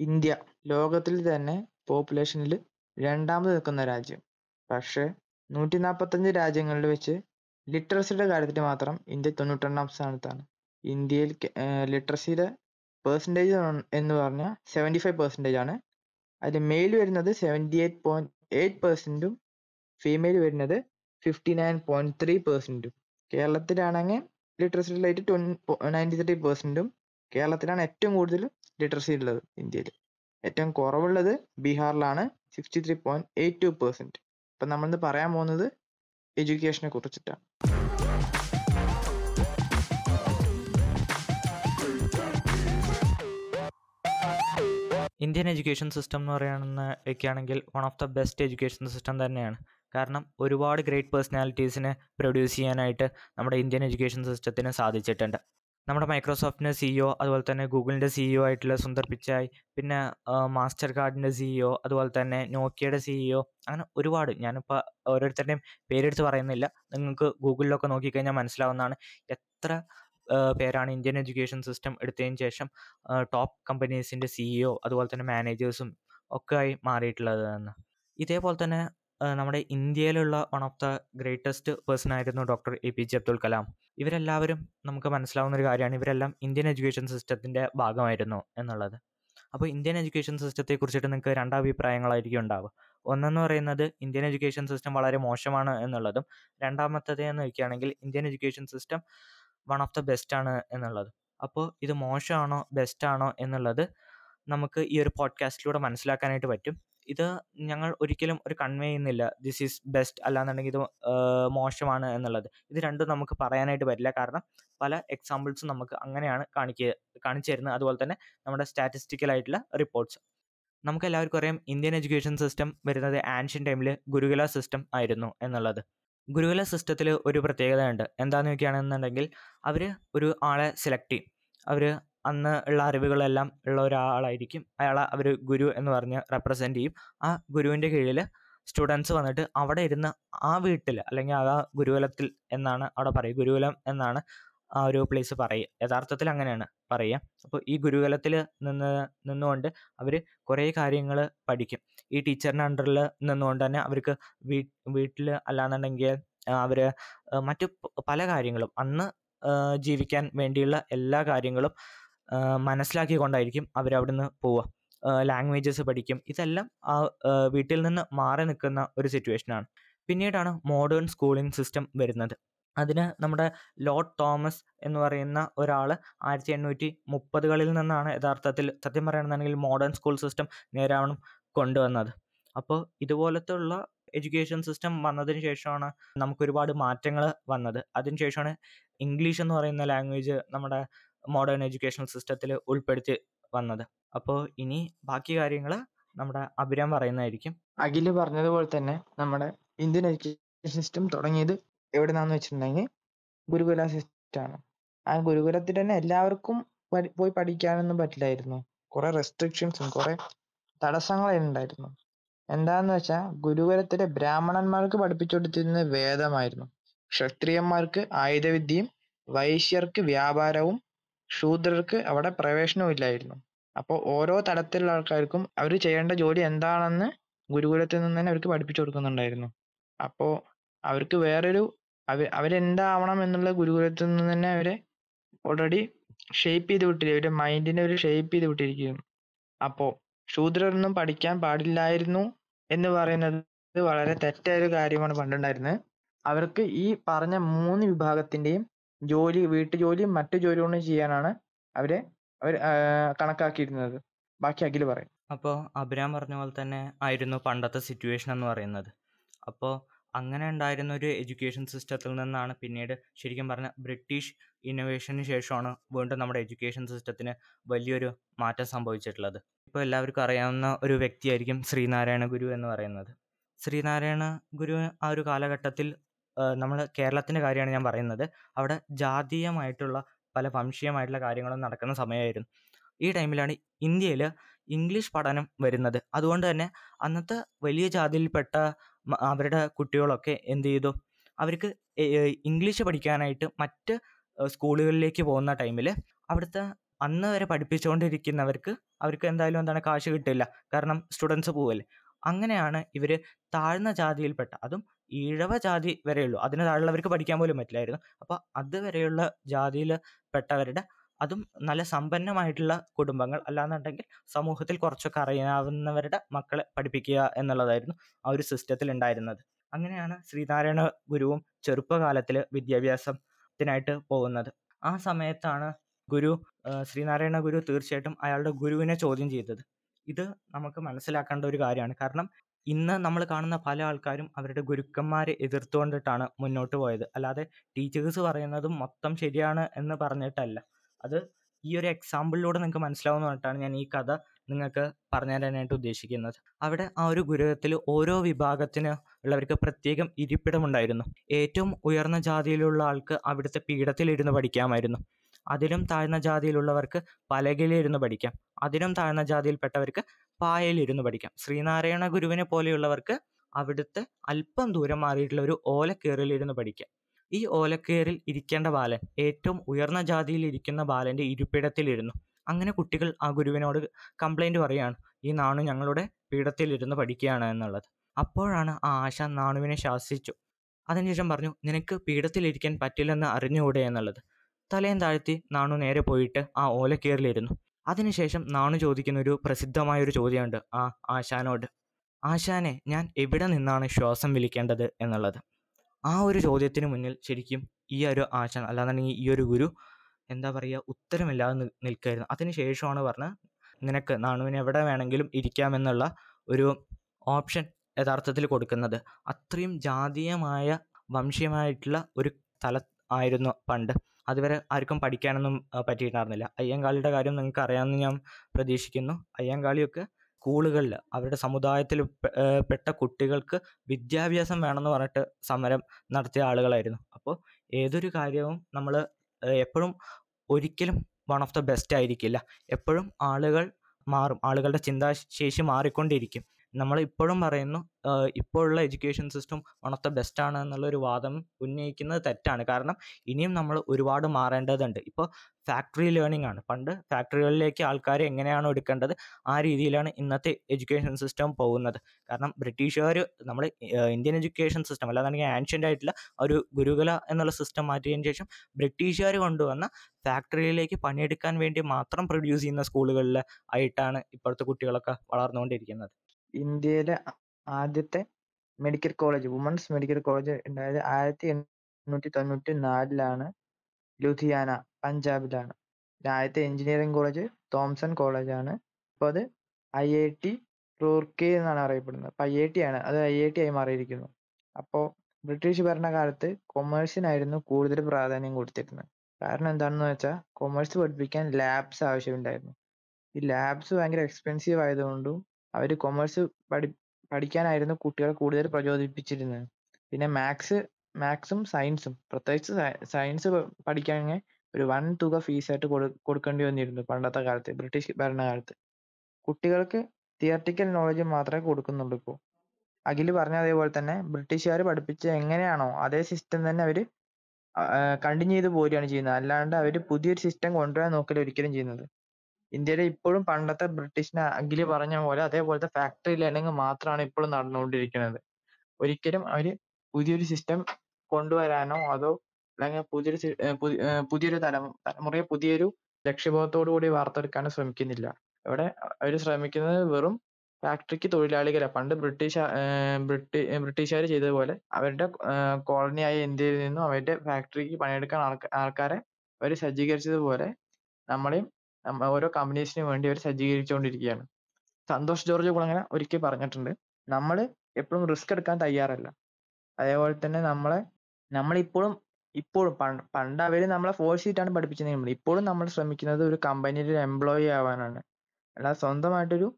India ലോകത്തിൽ തന്നെ പോപ്പുലേഷനിൽ രണ്ടാമത് നിൽക്കുന്ന രാജ്യം. പക്ഷേ നൂറ്റി നാൽപ്പത്തഞ്ച് രാജ്യങ്ങളിൽ വെച്ച് ലിറ്ററസിയുടെ കാര്യത്തിൽ മാത്രം ഇന്ത്യ തൊണ്ണൂറ്റൊന്നാം സ്ഥാനത്താണ്. ഇന്ത്യയിൽ ലിറ്ററസിയുടെ പെർസെന്റേജ് എന്ന് പറഞ്ഞാൽ സെവന്റി ഫൈവ് പെർസെന്റേജ് ആണ്. അതിൽ മെയിൽ വരുന്നത് സെവന്റി എയ്റ്റ് പോയിന്റ് എയ്റ്റ് പെർസെന്റും ഫീമെയിൽ വരുന്നത് ഫിഫ്റ്റി നയൻ പോയിന്റ് ത്രീ പെർസെന്റും കേരളത്തിലാണെങ്കിൽ ലിറ്ററസി റേറ്റ് ട്വൻ നയന്റി ത്രീ പെർസെന്റും കേരളത്തിലാണ് ഏറ്റവും കൂടുതൽ ലിറ്ററസി ഉള്ളത് ഇന്ത്യയിൽ ഏറ്റവും കുറവുള്ളത് ബീഹാറിലാണ് sixty three point eight two percent അപ്പം നമ്മളിന്ന് പറയാൻ പോകുന്നത് എഡ്യൂക്കേഷനെ കുറിച്ചിട്ടാണ്. ഇന്ത്യൻ എഡ്യൂക്കേഷൻ സിസ്റ്റം എന്ന് പറയുന്ന ഒക്കെയാണെങ്കിൽ one of the best education system തന്നെയാണ്. കാരണം ഒരുപാട് ഗ്രേറ്റ് പേഴ്സണാലിറ്റീസിനെ പ്രൊഡ്യൂസ് ചെയ്യാനായിട്ട് നമ്മുടെ ഇന്ത്യൻ എഡ്യൂക്കേഷൻ സിസ്റ്റത്തിന് സാധിച്ചിട്ടുണ്ട്. നമ്മുടെ മൈക്രോസോഫ്റ്റിന്റെ സിഇഒ അതുപോലെ തന്നെ ഗൂഗിളിന്റെ സിഇഒ ആയിട്ടുള്ള സുന്ദർ പിച്ചായ് പിന്നെ മാസ്റ്റർ കാർഡിന്റെ സിഇഒ അതുപോലെ തന്നെ നോക്കിയയുടെ സിഇഒ അങ്ങനെ ഒരുപാട്. ഞാനിപ്പോൾ ഓരോരുത്തരുടെയും പേരെടുത്ത് പറയുന്നില്ല. നിങ്ങൾക്ക് ഗൂഗിളിലൊക്കെ നോക്കിക്കഴിഞ്ഞാൽ മനസ്സിലാവുന്നതാണ് എത്ര പേരാണ് ഇന്ത്യൻ എഡ്യൂക്കേഷൻ സിസ്റ്റം എടുത്തതിന് ശേഷം ടോപ്പ് കമ്പനീസിന്റെ സിഇഒ അതുപോലെ തന്നെ മാനേജേഴ്സും ഒക്കെ ആയി മാറിയിട്ടുള്ളത് എന്ന്. ഇതേപോലെ തന്നെ നമ്മുടെ ഇന്ത്യയിലുള്ള one of the greatest person ആയിരുന്നു doctor A P J Abdul Kalam. ഇവരെല്ലാവരും നമുക്ക് മനസ്സിലാവുന്ന ഒരു കാര്യമാണ്. ഇവരെല്ലാം ഇന്ത്യൻ എഡ്യൂക്കേഷൻ സിസ്റ്റത്തിന്റെ ഭാഗമായിരുന്നു എന്നുള്ളത്. അപ്പോൾ ഇന്ത്യൻ എഡ്യൂക്കേഷൻ സിസ്റ്റത്തെ കുറിച്ചിട്ട് നിങ്ങൾക്ക് രണ്ടഭിപ്രായങ്ങളായിരിക്കും ഉണ്ടാവുക. ഒന്നെന്ന് പറയുന്നത് ഇന്ത്യൻ എഡ്യൂക്കേഷൻ സിസ്റ്റം വളരെ മോശമാണ് എന്നുള്ളതും രണ്ടാമത്തത് എന്ന് വയ്ക്കുകയാണെങ്കിൽ Indian education system one of the best ആണ് എന്നുള്ളത്. അപ്പോൾ ഇത് മോശമാണോ ബെസ്റ്റ് ആണോ എന്നുള്ളത് നമുക്ക് ഈ ഒരു പോഡ്കാസ്റ്റിലൂടെ മനസ്സിലാക്കാനായിട്ട് പറ്റും. ഇത് ഞങ്ങൾ ഒരിക്കലും ഒരു കൺവേ ചെയ്യുന്നില്ല. ദിസ് ഈസ് ബെസ്റ്റ് അല്ലാന്നുണ്ടെങ്കിൽ ഇത് മോശമാണ് എന്നുള്ളത്. ഇത് രണ്ടും നമുക്ക് പറയാനായിട്ട് പറ്റില്ല. കാരണം പല എക്സാമ്പിൾസും നമുക്ക് അങ്ങനെയാണ് കാണിക്കുക കാണിച്ചു തരുന്നത്. അതുപോലെ തന്നെ നമ്മുടെ സ്റ്റാറ്റിസ്റ്റിക്കൽ ആയിട്ടുള്ള റിപ്പോർട്ട്സ് നമുക്ക് എല്ലാവർക്കും അറിയാം ഇന്ത്യൻ എഡ്യൂക്കേഷൻ സിസ്റ്റം വരുന്നത് ആൻഷ്യൻ ടൈമിൽ ഗുരുകുല സിസ്റ്റം ആയിരുന്നു എന്നുള്ളത്. ഗുരുകുല സിസ്റ്റത്തിൽ ഒരു പ്രത്യേകത ഉണ്ട് എന്താണെന്ന് വെക്കുകയാണെന്നുണ്ടെങ്കിൽ അവർ ഒരു ആളെ സെലക്ട് ചെയ്യും. അവർ അന്ന് ഉള്ള അറിവുകളെല്ലാം ഉള്ള ഒരാളായിരിക്കും. അയാളെ അവർ ഗുരു എന്ന് പറഞ്ഞ് റെപ്രസെന്റ് ചെയ്യും. ആ ഗുരുവിന്റെ കീഴിൽ സ്റ്റുഡൻസ് വന്നിട്ട് അവിടെ ഇരുന്ന് ആ വീട്ടിൽ അല്ലെങ്കിൽ ആ ഗുരുകുലത്തിൽ എന്നാണ് അവിടെ പറയുക ഗുരുകുലം എന്നാണ് ആ ഒരു പ്ലേസ് പറയുക. യഥാർത്ഥത്തിൽ അങ്ങനെയാണ് പറയുക. അപ്പോൾ ഈ ഗുരുകുലത്തിൽ നിന്ന് നിന്നുകൊണ്ട് അവർ കുറേ കാര്യങ്ങൾ പഠിക്കും. ഈ ടീച്ചറിന്റെ അണ്ടറിൽ നിന്നുകൊണ്ട് തന്നെ അവർക്ക് വീ വീട്ടിൽ അല്ലാന്നുണ്ടെങ്കിൽ അവർ മറ്റു പല കാര്യങ്ങളും അന്ന് ജീവിക്കാൻ വേണ്ടിയുള്ള എല്ലാ കാര്യങ്ങളും മനസ്സിലാക്കിക്കൊണ്ടായിരിക്കും അവരവിടുന്ന് പോവുക. ലാംഗ്വേജസ് പഠിക്കും. ഇതെല്ലാം ആ വീട്ടിൽ നിന്ന് മാറി നിൽക്കുന്ന ഒരു സിറ്റുവേഷനാണ്. പിന്നീടാണ് മോഡേൺ സ്കൂളിംഗ് സിസ്റ്റം വരുന്നത്. അതിന് നമ്മുടെ ലോർഡ് തോമസ് എന്ന് പറയുന്ന ഒരാൾ ആയിരത്തി എണ്ണൂറ്റി മുപ്പതുകളിൽ നിന്നാണ് യഥാർത്ഥത്തിൽ സത്യം പറയുകയാണെന്നുണ്ടെങ്കിൽ മോഡേൺ സ്കൂൾ സിസ്റ്റം നേരാവണ്ണം കൊണ്ടുവന്നത്. അപ്പോൾ ഇതുപോലത്തെ ഉള്ള എഡ്യൂക്കേഷൻ സിസ്റ്റം വന്നതിന് ശേഷമാണ് നമുക്ക് ഒരുപാട് മാറ്റങ്ങൾ വന്നത് അതിനുശേഷമാണ് ഇംഗ്ലീഷ് എന്ന് പറയുന്ന ലാംഗ്വേജ് നമ്മുടെ മോഡേൺ എഡ്യൂക്കേഷണൽ സിസ്റ്റത്തിൽ ഉൾപ്പെടുത്തി വന്നത്. അപ്പോൾ ഇനി ബാക്കി കാര്യങ്ങൾ നമ്മുടെ അഭിരാം പറയുന്നതായിരിക്കും. അഖിൽ പറഞ്ഞതുപോലെ തന്നെ നമ്മുടെ ഇന്ത്യൻ എഡ്യൂക്കേഷൻ സിസ്റ്റം തുടങ്ങിയത് എവിടെ നിന്നാന്ന് വെച്ചിട്ടുണ്ടെങ്കിൽ ഗുരുകുല സിസ്റ്റമാണ് ആ ഗുരുകുലത്തിൽ തന്നെ എല്ലാവർക്കും പോയി പഠിക്കാനൊന്നും പറ്റില്ലായിരുന്നു. കുറെ റെസ്ട്രിക്ഷൻസും കുറെ തടസ്സങ്ങളുണ്ടായിരുന്നു എന്താന്ന് വെച്ചാൽ ഗുരുകുലത്തിലെ ബ്രാഹ്മണന്മാർക്ക് പഠിപ്പിച്ചു കൊടുത്തിരുന്നത് വേദമായിരുന്നു. ക്ഷത്രിയന്മാർക്ക് ആയുധവിദ്യയും വൈശ്യർക്ക് വ്യാപാരവും ശൂദ്രർക്ക് അവിടെ പ്രവേശനവും ഇല്ലായിരുന്നു. അപ്പോൾ ഓരോ തലത്തിലുള്ള ആൾക്കാർക്കും അവർ ചെയ്യേണ്ട ജോലി എന്താണെന്ന് ഗുരുകുലത്തിൽ നിന്ന് തന്നെ അവർക്ക് പഠിപ്പിച്ചു കൊടുക്കുന്നുണ്ടായിരുന്നു. അപ്പോൾ അവർക്ക് വേറൊരു അവ അവരെന്താവണം എന്നുള്ള ഗുരുകുലത്തിൽ നിന്ന് തന്നെ അവരെ ഓൾറെഡി ഷേപ്പ് ചെയ്ത് വിട്ടിരിക്കും അവരുടെ മൈൻഡിനെ ഒരു ഷേപ്പ് ചെയ്ത് വിട്ടിരിക്കുന്നു അപ്പോൾ ശൂദ്രരൊന്നും പഠിക്കാൻ പാടില്ലായിരുന്നു എന്ന് പറയുന്നത് വളരെ തെറ്റായ ഒരു കാര്യമാണ് പണ്ടുണ്ടായിരുന്നത്. അവർക്ക് ഈ പറഞ്ഞ മൂന്ന് വിഭാഗത്തിന്റെയും ജോലി വീട്ടുജോലിയും മറ്റു ജോലികളും ചെയ്യാനാണ് അവരെ അവർ കണക്കാക്കിയിരുന്നത്. ബാക്കി അഖിൽ പറയും. അപ്പോൾ അഭിരാം പറഞ്ഞ പോലെ തന്നെ ആയിരുന്നു പണ്ടത്തെ സിറ്റുവേഷൻ എന്ന് പറയുന്നത്. അപ്പോൾ അങ്ങനെ ഉണ്ടായിരുന്ന ഒരു എഡ്യൂക്കേഷൻ സിസ്റ്റത്തിൽ നിന്നാണ് പിന്നീട് ശരിക്കും പറഞ്ഞ ബ്രിട്ടീഷ് ഇന്നോവേഷന് ശേഷമാണ് വീണ്ടും നമ്മുടെ എഡ്യൂക്കേഷൻ സിസ്റ്റത്തിന് വലിയൊരു മാറ്റം സംഭവിച്ചിട്ടുള്ളത്. ഇപ്പോൾ എല്ലാവർക്കും അറിയാവുന്ന ഒരു വ്യക്തിയായിരിക്കും ശ്രീനാരായണ ഗുരു എന്ന് പറയുന്നത്. ശ്രീനാരായണ ഗുരു ആ ഒരു കാലഘട്ടത്തിൽ നമ്മൾ കേരളത്തിന്റെ കാര്യമാണ് ഞാൻ പറയുന്നത്. അവിടെ ജാതീയമായിട്ടുള്ള പല വംശീയമായിട്ടുള്ള കാര്യങ്ങളും നടക്കുന്ന സമയമായിരുന്നു ഈ ടൈമിലാണ് ഇന്ത്യയിൽ ഇംഗ്ലീഷ് പഠനം വരുന്നത്. അതുകൊണ്ട് തന്നെ അന്നത്തെ വലിയ ജാതിയിൽപ്പെട്ട അവരുടെ കുട്ടികളൊക്കെ എന്ത് ചെയ്തു? അവർക്ക് ഇംഗ്ലീഷ് പഠിക്കാനായിട്ട് മറ്റ് സ്കൂളുകളിലേക്ക് പോകുന്ന ടൈമിൽ അവിടുത്തെ അന്ന് വരെ പഠിപ്പിച്ചുകൊണ്ടിരിക്കുന്നവർക്ക് അവർക്ക് എന്തായാലും എന്താണ് കാശ് കിട്ടില്ല. കാരണം സ്റ്റുഡൻസ് പോവല്ലേ. അങ്ങനെയാണ് ഇവർ താഴ്ന്ന ജാതിയിൽപ്പെട്ട അതും ഈഴവ ജാതി വരെയുള്ളൂ അതിന് താഴെയുള്ളവർക്ക് പഠിക്കാൻ പോലും പറ്റില്ലായിരുന്നു. അപ്പോൾ അതുവരെയുള്ള ജാതിയിൽ പെട്ടവരുടെ അതും നല്ല സമ്പന്നമായിട്ടുള്ള കുടുംബങ്ങൾ അല്ലാന്നുണ്ടെങ്കിൽ സമൂഹത്തിൽ കുറച്ചൊക്കെ അറിയാവുന്നവരുടെ മക്കളെ പഠിപ്പിക്കുക എന്നുള്ളതായിരുന്നു ആ ഒരു സിസ്റ്റത്തിൽ ഉണ്ടായിരുന്നത്. അങ്ങനെയാണ് ശ്രീനാരായണ ഗുരുവും ചെറുപ്പകാലത്തിൽ വിദ്യാഭ്യാസത്തിനായിട്ട് പോകുന്നത്. ആ സമയത്താണ് ഗുരു ശ്രീനാരായണ ഗുരു തീർച്ചയായിട്ടും അയാളുടെ ഗുരുവിനെ ചോദ്യം ചെയ്തത്. ഇത് നമുക്ക് മനസ്സിലാക്കേണ്ട ഒരു കാര്യമാണ്. കാരണം ഇന്ന് നമ്മൾ കാണുന്ന പല ആൾക്കാരും അവരുടെ ഗുരുക്കന്മാരെ എതിർത്തുകൊണ്ടിട്ടാണ് മുന്നോട്ട് പോയത്. അല്ലാതെ ടീച്ചേഴ്സ് പറയുന്നതും മൊത്തം ശരിയാണ് എന്ന് പറഞ്ഞിട്ടല്ല. അത് ഈ ഒരു എക്സാമ്പിളിലൂടെ നിങ്ങൾക്ക് മനസ്സിലാവുന്ന പറഞ്ഞിട്ടാണ് ഞാൻ ഈ കഥ നിങ്ങൾക്ക് പറഞ്ഞു തരാനായിട്ട് ഉദ്ദേശിക്കുന്നത്. അവിടെ ആ ഒരു ഗുരുവത്തിൽ ഓരോ വിഭാഗത്തിന് ഉള്ളവർക്ക് പ്രത്യേകം ഇരിപ്പിടമുണ്ടായിരുന്നു. ഏറ്റവും ഉയർന്ന ജാതിയിലുള്ള ആൾക്ക് അവിടുത്തെ പീഠത്തിലിരുന്ന് പഠിക്കാമായിരുന്നു. അതിലും താഴ്ന്ന ജാതിയിലുള്ളവർക്ക് പലകയിലിരുന്ന് പഠിക്കാം. അതിലും താഴ്ന്ന ജാതിയിൽപ്പെട്ടവർക്ക് പായയിലിരുന്ന് പഠിക്കാം. ശ്രീനാരായണ ഗുരുവിനെ പോലെയുള്ളവർക്ക് അവിടുത്തെ അല്പം ദൂരം മാറിയിട്ടുള്ള ഒരു ഓലക്കേറിലിരുന്ന് പഠിക്കാം. ഈ ഓലക്കേറിൽ ഇരിക്കേണ്ട ബാലൻ ഏറ്റവും ഉയർന്ന ജാതിയിൽ ഇരിക്കുന്ന ബാലന്റെ ഇരിപ്പിടത്തിലിരുന്നു. അങ്ങനെ കുട്ടികൾ ആ ഗുരുവിനോട് കംപ്ലൈന്റ് പറയുകയാണ് ഈ നാണു ഞങ്ങളുടെ പീഠത്തിലിരുന്ന് പഠിക്കുകയാണ് എന്നുള്ളത്. അപ്പോഴാണ് ആ ആശ നാണുവിനെ ശാസിച്ചു. അതിനുശേഷം പറഞ്ഞു നിനക്ക് പീഠത്തിലിരിക്കാൻ പറ്റില്ലെന്ന് അറിഞ്ഞുകൂടെ എന്നുള്ളത്. തലയും താഴ്ത്തി നാണു നേരെ പോയിട്ട് ആ ഓലക്കേറിലിരുന്നു. അതിനുശേഷം നാണു ചോദിക്കുന്ന ഒരു പ്രസിദ്ധമായ ഒരു ചോദ്യമുണ്ട്. ആ ആശാനോട്. ആശാനെ ഞാൻ എവിടെ നിന്നാണ് ശ്വാസം വിളിക്കേണ്ടത് എന്നുള്ളത്? ആ ഒരു ചോദ്യത്തിന് മുന്നിൽ ശരിക്കും ഈ ഒരു ആശാൻ അല്ലാന്നുണ്ടെങ്കിൽ ഈ ഒരു ഗുരു എന്താ പറയുക ഉത്തരമില്ലാതെ നിൽക്കായിരുന്നു. അതിനുശേഷമാണ് പറഞ്ഞത് നിനക്ക് നാണുവിന് എവിടെ വേണമെങ്കിലും ഇരിക്കാമെന്നുള്ള ഒരു ഓപ്ഷൻ യഥാർത്ഥത്തിൽ കൊടുക്കുന്നത്. അത്രയും ജാതീയമായ വംശീയമായിട്ടുള്ള ഒരു തല ആയിരുന്നു പണ്ട്. അതുവരെ ആർക്കും പഠിക്കാനൊന്നും പറ്റിയിട്ടുണ്ടായിരുന്നില്ല. അയ്യങ്കാളിയുടെ കാര്യം നിങ്ങൾക്ക് അറിയാമെന്ന് ഞാൻ പ്രതീക്ഷിക്കുന്നു. അയ്യങ്കാളിയൊക്കെ സ്കൂളുകളിൽ അവരുടെ സമുദായത്തിൽ പെട്ട കുട്ടികൾക്ക് വിദ്യാഭ്യാസം വേണമെന്ന് പറഞ്ഞിട്ട് സമരം നടത്തിയ ആളുകളായിരുന്നു. അപ്പോൾ ഏതൊരു കാര്യവും നമ്മൾ എപ്പോഴും ഒരിക്കലും വൺ ഓഫ് ദ ബെസ്റ്റ് ആയിരിക്കില്ല. എപ്പോഴും ആളുകൾ മാറും. ആളുകളുടെ ചിന്താശേഷി മാറിക്കൊണ്ടിരിക്കും. നമ്മൾ ഇപ്പോഴും പറയുന്നു ഇപ്പോഴുള്ള education system one of the best ആണ് എന്നുള്ളൊരു വാദം ഉന്നയിക്കുന്നത് തെറ്റാണ്. കാരണം ഇനിയും നമ്മൾ ഒരുപാട് മാറേണ്ടതുണ്ട്. ഇപ്പോൾ ഫാക്ടറി ലേണിംഗ് ആണ്. പണ്ട് ഫാക്ടറികളിലേക്ക് ആൾക്കാരെ എങ്ങനെയാണോ എടുക്കേണ്ടത് ആ രീതിയിലാണ് ഇന്നത്തെ എഡ്യൂക്കേഷൻ സിസ്റ്റം പോകുന്നത്. കാരണം ബ്രിട്ടീഷുകാർ നമ്മൾ ഇന്ത്യൻ എഡ്യൂക്കേഷൻ സിസ്റ്റം അല്ലാന്നുണ്ടെങ്കിൽ ആൻഷ്യന്റ് ആയിട്ടുള്ള ഒരു ഗുരുകുല എന്നുള്ള സിസ്റ്റം മാറ്റിയതിന് ശേഷം ബ്രിട്ടീഷുകാർ കൊണ്ടുവന്ന ഫാക്ടറിയിലേക്ക് പണിയെടുക്കാൻ വേണ്ടി മാത്രം പ്രൊഡ്യൂസ് ചെയ്യുന്ന സ്കൂളുകളിൽ ആയിട്ടാണ് ഇപ്പോഴത്തെ കുട്ടികളൊക്കെ വളർന്നുകൊണ്ടിരിക്കുന്നത്. ഇന്ത്യയിലെ ആദ്യത്തെ medical college women's medical college ഉണ്ടായത് ആയിരത്തി എണ്ണൂറ്റി തൊണ്ണൂറ്റി നാലിലാണ് ലുധിയാന പഞ്ചാബിലാണ്. ആദ്യത്തെ എഞ്ചിനീയറിംഗ് കോളേജ് തോംസൺ കോളേജ് ആണ് ഇപ്പോൾ അത് ഐ ഐ ടി റൂർക്കി എന്നാണ് അറിയപ്പെടുന്നത്. അപ്പോൾ ഐ ഐ ടി ആണ്. അത് ഐ ഐ ടി ആയി മാറിയിരിക്കുന്നു. അപ്പോൾ ബ്രിട്ടീഷ് ഭരണകാലത്ത് കൊമേഴ്സിനായിരുന്നു കൂടുതൽ പ്രാധാന്യം കൊടുത്തിരുന്നത്. കാരണം എന്താണെന്ന് വെച്ചാൽ കൊമേഴ്സ് പഠിപ്പിക്കാൻ ലാബ്സ് ആവശ്യമുണ്ടായിരുന്നു. ഈ ലാബ്സ് ഭയങ്കര എക്സ്പെൻസീവ് ആയതുകൊണ്ടും അവർ കൊമേഴ്സ് പഠി പഠിക്കാനായിരുന്നു കുട്ടികളെ കൂടുതൽ പ്രചോദിപ്പിച്ചിരുന്നത്. പിന്നെ മാത്സ് മാത്സും സയൻസും. പ്രത്യേകിച്ച് സയൻസ് പഠിക്കാനെ ഒരു വൻ തുക ഫീസായിട്ട് കൊടു കൊടുക്കേണ്ടി വന്നിരുന്നു പണ്ടത്തെ കാലത്ത് ബ്രിട്ടീഷ് ഭരണകാലത്ത്. കുട്ടികൾക്ക് തിയറട്ടിക്കൽ നോളജ് മാത്രമേ കൊടുക്കുന്നുള്ളൂ ഇപ്പോൾ. അഖിൽ പറഞ്ഞ അതേപോലെ തന്നെ ബ്രിട്ടീഷുകാർ പഠിപ്പിച്ച എങ്ങനെയാണോ അതേ സിസ്റ്റം തന്നെ അവർ കണ്ടിന്യൂ ചെയ്ത് പോരുകയാണ് ചെയ്യുന്നത്. അല്ലാണ്ട് അവർ പുതിയൊരു സിസ്റ്റം കൊണ്ടുവരാൻ നോക്കില്ല ഒരിക്കലും ചെയ്യുന്നത്. ഇന്ത്യയിൽ ഇപ്പോഴും പണ്ടത്തെ ബ്രിട്ടീഷിന് അഖിൽ പറഞ്ഞ പോലെ അതേപോലത്തെ ഫാക്ടറി ലേണിംഗ് മാത്രമാണ് ഇപ്പോഴും നടന്നുകൊണ്ടിരിക്കുന്നത്. ഒരിക്കലും അവർ പുതിയൊരു സിസ്റ്റം കൊണ്ടുവരാനോ അതോ അല്ലെങ്കിൽ പുതിയൊരു പുതിയൊരു തലമു തലമുറയെ പുതിയൊരു ലക്ഷ്യബോധത്തോടു കൂടി വാർത്തെടുക്കാനോ ശ്രമിക്കുന്നില്ല. ഇവിടെ അവർ ശ്രമിക്കുന്നത് വെറും ഫാക്ടറിക്ക് തൊഴിലാളികളെ പണ്ട് ബ്രിട്ടീഷ് ബ്രിട്ടീ ബ്രിട്ടീഷുകാർ ചെയ്തതുപോലെ അവരുടെ കോളനിയായ ഇന്ത്യയിൽ നിന്നും അവരുടെ ഫാക്ടറിക്ക് പണിയെടുക്കാൻ ആൾക്കാരെ അവർ സജ്ജീകരിച്ചതുപോലെ നമ്മളെയും ഓരോ കമ്പനീസിന് വേണ്ടി അവർ സജ്ജീകരിച്ചുകൊണ്ടിരിക്കുകയാണ് സന്തോഷ് ജോർജ് കുളങ്ങര ഒരിക്കൽ പറഞ്ഞിട്ടുണ്ട്. നമ്മൾ എപ്പോഴും റിസ്ക് എടുക്കാൻ തയ്യാറല്ല. അതേപോലെ തന്നെ നമ്മളെ നമ്മളിപ്പോഴും ഇപ്പോഴും പണ്ട് അവർ നമ്മളെ ഫോഴ്സ് ചെയ്തിട്ടാണ് പഠിപ്പിച്ചത് ഇപ്പോഴും നമ്മൾ ശ്രമിക്കുന്നത് ഒരു കമ്പനിയിൽ ഒരു എംപ്ലോയി ആവാനാണ്. അല്ലാതെ സ്വന്തമായിട്ടൊരു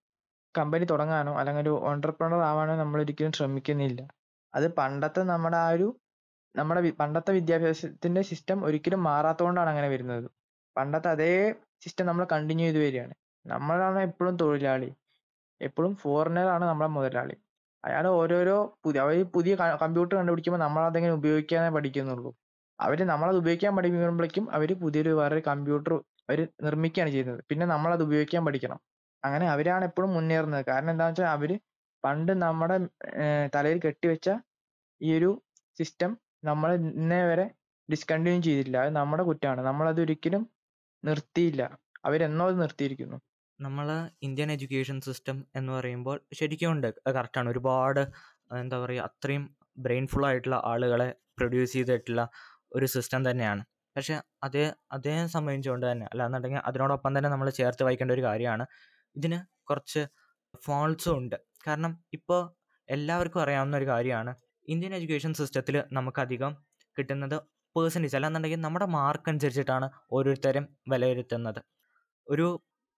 കമ്പനി തുടങ്ങാനോ അല്ലെങ്കിൽ ഒരു ഓണ്ടർപ്രണർ ആവാനോ നമ്മൾ ഒരിക്കലും ശ്രമിക്കുന്നില്ല. അത് പണ്ടത്തെ നമ്മുടെ ആ ഒരു നമ്മുടെ പണ്ടത്തെ വിദ്യാഭ്യാസത്തിന്റെ സിസ്റ്റം ഒരിക്കലും മാറാത്തതുകൊണ്ടാണ് അങ്ങനെ വരുന്നത്. പണ്ടത്തെ അതേ സിസ്റ്റം നമ്മൾ കണ്ടിന്യൂ ചെയ്ത് വരികയാണ്. നമ്മളാണ് എപ്പോഴും തൊഴിലാളി. എപ്പോഴും ഫോറിനറാണ് നമ്മളെ മുതലാളി. അയാൾ ഓരോരോ പുതിയ അവർ പുതിയ കമ്പ്യൂട്ടർ കണ്ടുപിടിക്കുമ്പോൾ നമ്മൾ അതെങ്ങനെ ഉപയോഗിക്കാനേ പഠിക്കുന്നുള്ളൂ. അവർ നമ്മളത് ഉപയോഗിക്കാൻ പഠിക്കുമ്പോഴേക്കും അവർ പുതിയൊരു വേറൊരു കമ്പ്യൂട്ടർ അവർ നിർമ്മിക്കുകയാണ് ചെയ്യുന്നത്. പിന്നെ നമ്മളത് ഉപയോഗിക്കാൻ പഠിക്കണം. അങ്ങനെ അവരാണ് എപ്പോഴും മുന്നേറുന്നത്. കാരണം എന്താന്ന് വെച്ചാൽ അവർ പണ്ട് നമ്മുടെ തലയിൽ കെട്ടിവെച്ച ഈ ഒരു സിസ്റ്റം നമ്മൾ ഇന്നേ വരെ ഡിസ്കണ്ടിന്യൂ ചെയ്തിട്ടില്ല. അത് നമ്മുടെ കുറ്റമാണ്. നമ്മളത് ഒരിക്കലും നിർത്തിയില്ല. അവരെന്നോ അത് നിർത്തിയിരിക്കുന്നു. നമ്മളെ ഇന്ത്യൻ എഡ്യൂക്കേഷൻ സിസ്റ്റം എന്ന് പറയുമ്പോൾ ശരിക്കും ഉണ്ട്. കറക്റ്റാണ് ഒരുപാട് എന്താ പറയുക അത്രയും ബ്രെയിൻഫുൾ ആയിട്ടുള്ള ആളുകളെ പ്രൊഡ്യൂസ് ചെയ്തിട്ടുള്ള ഒരു സിസ്റ്റം തന്നെയാണ്. പക്ഷേ അതേ അതേ സംബന്ധിച്ചുകൊണ്ട് തന്നെ അല്ലാന്നുണ്ടെങ്കിൽ അതിനോടൊപ്പം തന്നെ നമ്മൾ ചേർത്ത് വായിക്കേണ്ട ഒരു കാര്യമാണ്. ഇതിന് കുറച്ച് ഫോൾസും ഉണ്ട്. കാരണം ഇപ്പോൾ എല്ലാവർക്കും അറിയാവുന്ന ഒരു കാര്യമാണ്. ഇന്ത്യൻ എഡ്യൂക്കേഷൻ സിസ്റ്റത്തിൽ നമുക്കധികം കിട്ടുന്നത് പേഴ്സന്റേജ് അല്ലാന്നുണ്ടെങ്കിൽ നമ്മുടെ മാർക്ക് അനുസരിച്ചിട്ടാണ് ഓരോരുത്തരും വിലയിരുത്തുന്നത്. ഒരു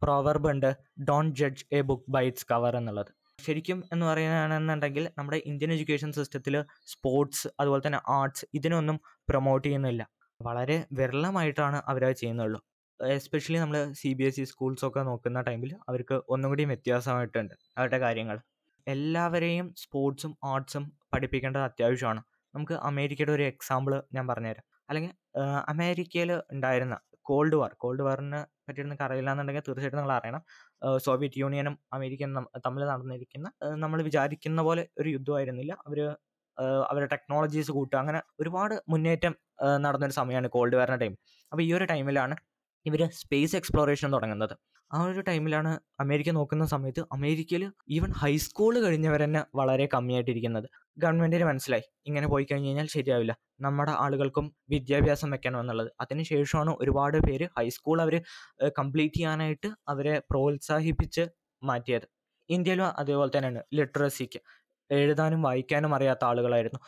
പ്രോവർബ് ഉണ്ട് don't judge a book by its cover എന്നുള്ളത്. ശരിക്കും എന്ന് പറയുകയാണെന്നുണ്ടെങ്കിൽ നമ്മുടെ ഇന്ത്യൻ എഡ്യൂക്കേഷൻ സിസ്റ്റത്തിൽ സ്പോർട്സ് അതുപോലെ തന്നെ ആർട്സ് ഇതിനൊന്നും പ്രൊമോട്ട് ചെയ്യുന്നില്ല. വളരെ വിരളമായിട്ടാണ് അവരത് ചെയ്യുന്നുള്ളൂ. എസ്പെഷ്യലി നമ്മൾ സി ബി എസ് ഇ സ്കൂൾസൊക്കെ നോക്കുന്ന ടൈമിൽ അവർക്ക് ഒന്നും കൂടി വ്യത്യാസമായിട്ടുണ്ട് അവരുടെ കാര്യങ്ങൾ എല്ലാവരെയും സ്പോർട്സും ആർട്സും പഠിപ്പിക്കേണ്ടത് അത്യാവശ്യമാണ്. നമുക്ക് അമേരിക്കയുടെ ഒരു എക്സാമ്പിൾ ഞാൻ പറഞ്ഞുതരാം. അല്ലെങ്കിൽ അമേരിക്കയിൽ ഉണ്ടായിരുന്ന കോൾഡ് വാർ കോൾഡ് വാറിനെ പറ്റി നിങ്ങൾക്ക് അറിയില്ല എന്നുണ്ടെങ്കിൽ തീർച്ചയായിട്ടും നിങ്ങൾ അറിയണം. സോവിയറ്റ് യൂണിയനും അമേരിക്കയും തമ്മിൽ നടന്നിരിക്കുന്ന നമ്മൾ വിചാരിക്കുന്ന പോലെ ഒരു യുദ്ധമായിരുന്നില്ല അവർ അവരുടെ ടെക്നോളജീസ് കൂട്ടുക അങ്ങനെ ഒരുപാട് മുന്നേറ്റം നടന്നൊരു സമയമാണ് കോൾഡ് വാറിന്റെ ടൈം അപ്പോൾ ഈ ഒരു ടൈമിലാണ് ഇവർ സ്പേസ് എക്സ്പ്ലോറേഷൻ തുടങ്ങുന്നത്. ആ ഒരു ടൈമിലാണ് അമേരിക്ക നോക്കുന്ന സമയത്ത് അമേരിക്കയിൽ ഈവൻ ഹൈസ്കൂൾ കഴിഞ്ഞവർ തന്നെ വളരെ കമ്മിയായിട്ടിരിക്കുന്നത്. ഗവൺമെന്റിന് മനസ്സിലായി. ഇങ്ങനെ പോയി കഴിഞ്ഞ് കഴിഞ്ഞാൽ ശരിയാവില്ല. നമ്മുടെ ആളുകൾക്കും വിദ്യാഭ്യാസം വെക്കണം എന്നുള്ളത്. അതിനുശേഷമാണ് ഒരുപാട് പേര് ഹൈസ്കൂൾ അവർ കംപ്ലീറ്റ് ചെയ്യാനായിട്ട് അവരെ പ്രോത്സാഹിപ്പിച്ച് മാറ്റിയത്. ഇന്ത്യയിലും അതേപോലെ തന്നെയാണ് ലിറ്ററസിക്ക്. എഴുതാനും വായിക്കാനും അറിയാത്ത ആളുകളായിരുന്നു.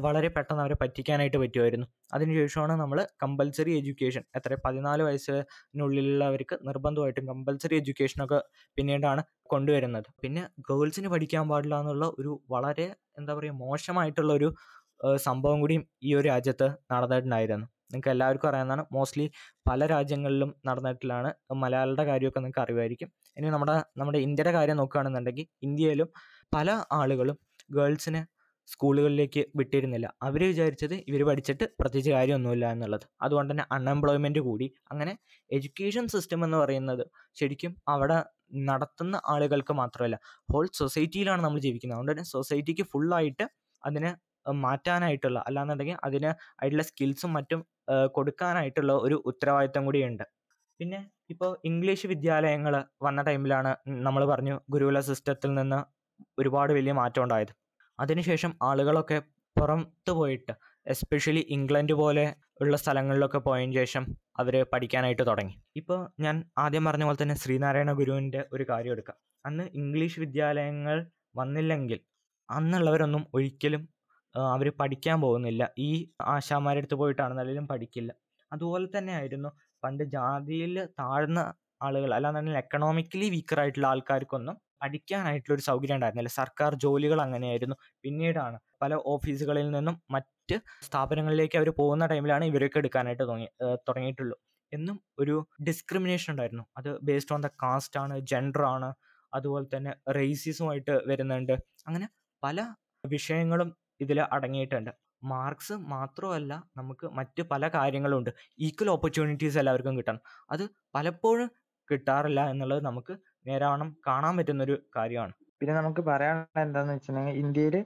വളരെ പെട്ടെന്ന് അവരെ പറ്റിക്കാനായിട്ട് പറ്റുമായിരുന്നു. അതിനുശേഷമാണ് നമ്മൾ കമ്പൽസറി എഡ്യൂക്കേഷൻ എത്ര പതിനാല് വയസ്സിനുള്ളിലുള്ളവർക്ക് നിർബന്ധമായിട്ടും കമ്പൽസറി എഡ്യൂക്കേഷനൊക്കെ പിന്നീടാണ് കൊണ്ടുവരുന്നത്. പിന്നെ ഗേൾസിന് പഠിക്കാൻ പാടില്ല എന്നുള്ള ഒരു വളരെ എന്താ പറയുക മോശമായിട്ടുള്ള ഒരു സംഭവം കൂടിയും ഈ ഒരു രാജ്യത്ത് നടന്നിട്ടുണ്ടായിരുന്നു. നിങ്ങൾക്ക് എല്ലാവർക്കും അറിയാവുന്നതാണ്. മോസ്റ്റ്ലി പല രാജ്യങ്ങളിലും നടന്നിട്ടുള്ളതാണ് മലയാളിയുടെ കാര്യമൊക്കെ നിങ്ങൾക്ക് അറിയുമായിരിക്കും. ഇനി നമ്മുടെ നമ്മുടെ ഇന്ത്യയുടെ കാര്യം നോക്കുകയാണെന്നുണ്ടെങ്കിൽ ഇന്ത്യയിലും പല ആളുകളും ഗേൾസിനെ സ്കൂളുകളിലേക്ക് വിട്ടിരുന്നില്ല. അവർ വിചാരിച്ചത് ഇവർ പഠിച്ചിട്ട് പ്രത്യേകിച്ച് കാര്യമൊന്നുമില്ല എന്നുള്ളത്. അതുകൊണ്ട് തന്നെ അൺഎംപ്ലോയ്മെന്റ് കൂടി. അങ്ങനെ എഡ്യൂക്കേഷൻ സിസ്റ്റം എന്ന് പറയുന്നത് ശരിക്കും അവിടെ നടത്തുന്ന ആളുകൾക്ക് മാത്രമല്ല ഹോൾ സൊസൈറ്റിയിലാണ് നമ്മൾ ജീവിക്കുന്നത്. അതുകൊണ്ട് തന്നെ സൊസൈറ്റിക്ക് ഫുള്ളായിട്ട് അതിനെ മാറ്റാനായിട്ടുള്ള അല്ലാന്നുണ്ടെങ്കിൽ അതിന് ആയിട്ടുള്ള സ്കിൽസും മറ്റും കൊടുക്കാനായിട്ടുള്ള ഒരു ഉത്തരവാദിത്തം കൂടിയുണ്ട്. പിന്നെ ഇപ്പോൾ ഇംഗ്ലീഷ് വിദ്യാലയങ്ങൾ വന്ന ടൈമിലാണ് നമ്മൾ പറഞ്ഞു ഗുരുകുല സിസ്റ്റത്തിൽ നിന്ന് ഒരുപാട് വലിയ മാറ്റം ഉണ്ടായത്. അതിനുശേഷം ആളുകളൊക്കെ പുറത്ത് പോയിട്ട് എസ്പെഷ്യലി ഇംഗ്ലണ്ട് പോലെ ഉള്ള സ്ഥലങ്ങളിലൊക്കെ പോയതിന് ശേഷം അവർ പഠിക്കാനായിട്ട് തുടങ്ങി. ഇപ്പോൾ ഞാൻ ആദ്യം പറഞ്ഞ പോലെ തന്നെ ശ്രീനാരായണ ഗുരുവിന്റെ ഒരു കാര്യം എടുക്കാം. അന്ന് ഇംഗ്ലീഷ് വിദ്യാലയങ്ങൾ വന്നില്ലെങ്കിൽ അന്നുള്ളവരൊന്നും ഒരിക്കലും അവർ പഠിക്കാൻ പോകുന്നില്ല. ഈ ആശാമാരുടെ അടുത്ത് പോയിട്ടാണെന്നാലും പഠിക്കില്ല. അതുപോലെ തന്നെ ആയിരുന്നു പണ്ട് ജാതിയിൽ താഴ്ന്ന ആളുകൾ അല്ലാന്നുണ്ടെങ്കിൽ എക്കണോമിക്കലി വീക്കർ ആയിട്ടുള്ള ആൾക്കാർക്കൊന്നും പഠിക്കാനായിട്ടുള്ള ഒരു സൗകര്യം ഉണ്ടായിരുന്നില്ല. സർക്കാർ ജോലികൾ അങ്ങനെയായിരുന്നു. പിന്നീടാണ് പല ഓഫീസുകളിൽ നിന്നും മറ്റ് സ്ഥാപനങ്ങളിലേക്ക് അവർ പോകുന്ന ടൈമിലാണ് ഇവരൊക്കെ എടുക്കാനായിട്ട് തുടങ്ങി തുടങ്ങിയിട്ടുള്ളൂ. എന്നും ഒരു ഡിസ്ക്രിമിനേഷൻ ഉണ്ടായിരുന്നു. അത് ബേസ്ഡ് ഓൺ ദ കാസ്റ്റ് ആണ് ജെൻഡർ ആണ് അതുപോലെ തന്നെ റേസിസുമായിട്ട് വരുന്നുണ്ട്. അങ്ങനെ പല വിഷയങ്ങളും ഇതിൽ അടങ്ങിയിട്ടുണ്ട്. മാർക്സ് മാത്രമല്ല നമുക്ക് മറ്റ് പല കാര്യങ്ങളുണ്ട്. ഈക്വൽ ഓപ്പർച്യൂണിറ്റീസ് എല്ലാവർക്കും കിട്ടണം. അത് പലപ്പോഴും കിട്ടാറില്ല എന്നുള്ളത് നമുക്ക് നേരാവണ്ണം കാണാൻ പറ്റുന്ന ഒരു കാര്യമാണ്. പിന്നെ നമുക്ക് പറയാനുള്ളത് എന്താന്ന് വെച്ചിട്ടുണ്ടെങ്കിൽ ഇന്ത്യയിൽ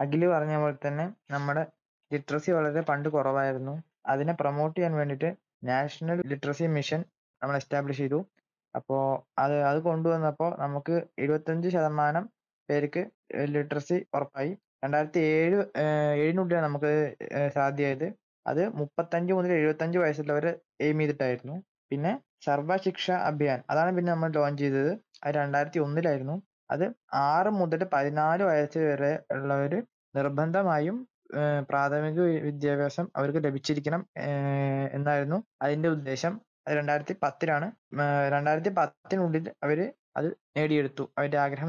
അഖിൽ പറഞ്ഞ പോലെ തന്നെ നമ്മുടെ ലിറ്ററസി വളരെ പണ്ട് കുറവായിരുന്നു. അതിനെ പ്രൊമോട്ട് ചെയ്യാൻ വേണ്ടിയിട്ട് നാഷണൽ ലിറ്ററസി മിഷൻ നമ്മൾ എസ്റ്റാബ്ലിഷ് ചെയ്തു. അപ്പോൾ അത് അത് കൊണ്ടുവന്നപ്പോൾ നമുക്ക് എഴുപത്തഞ്ച് ശതമാനം പേർക്ക് ലിറ്ററസി ഉറപ്പായി. രണ്ടായിരത്തി ഏഴ് ഏഴിനുള്ളിലാണ് നമുക്ക് സാധ്യമായത്. അത് മുപ്പത്തഞ്ച് മുതൽ എഴുപത്തഞ്ച് വയസ്സുള്ളവരെ എയിം ചെയ്തിട്ടായിരുന്നു. പിന്നെ സർവശിക്ഷ അഭിയാൻ. അതാണ് പിന്നെ നമ്മൾ ലോഞ്ച് ചെയ്തത്. അത് രണ്ടായിരത്തി ഒന്നിലായിരുന്നു അത് ആറ് മുതൽ പതിനാല് വയസ്സ് വരെ ഉള്ളവർ നിർബന്ധമായും പ്രാഥമിക വിദ്യാഭ്യാസം അവർക്ക് ലഭിച്ചിരിക്കണം എന്നായിരുന്നു അതിന്റെ ഉദ്ദേശം. അത് രണ്ടായിരത്തി പത്തിലാണ് രണ്ടായിരത്തി പത്തിനുള്ളിൽ അവർ അത് നേടിയെടുത്തു. അവരുടെ ആഗ്രഹം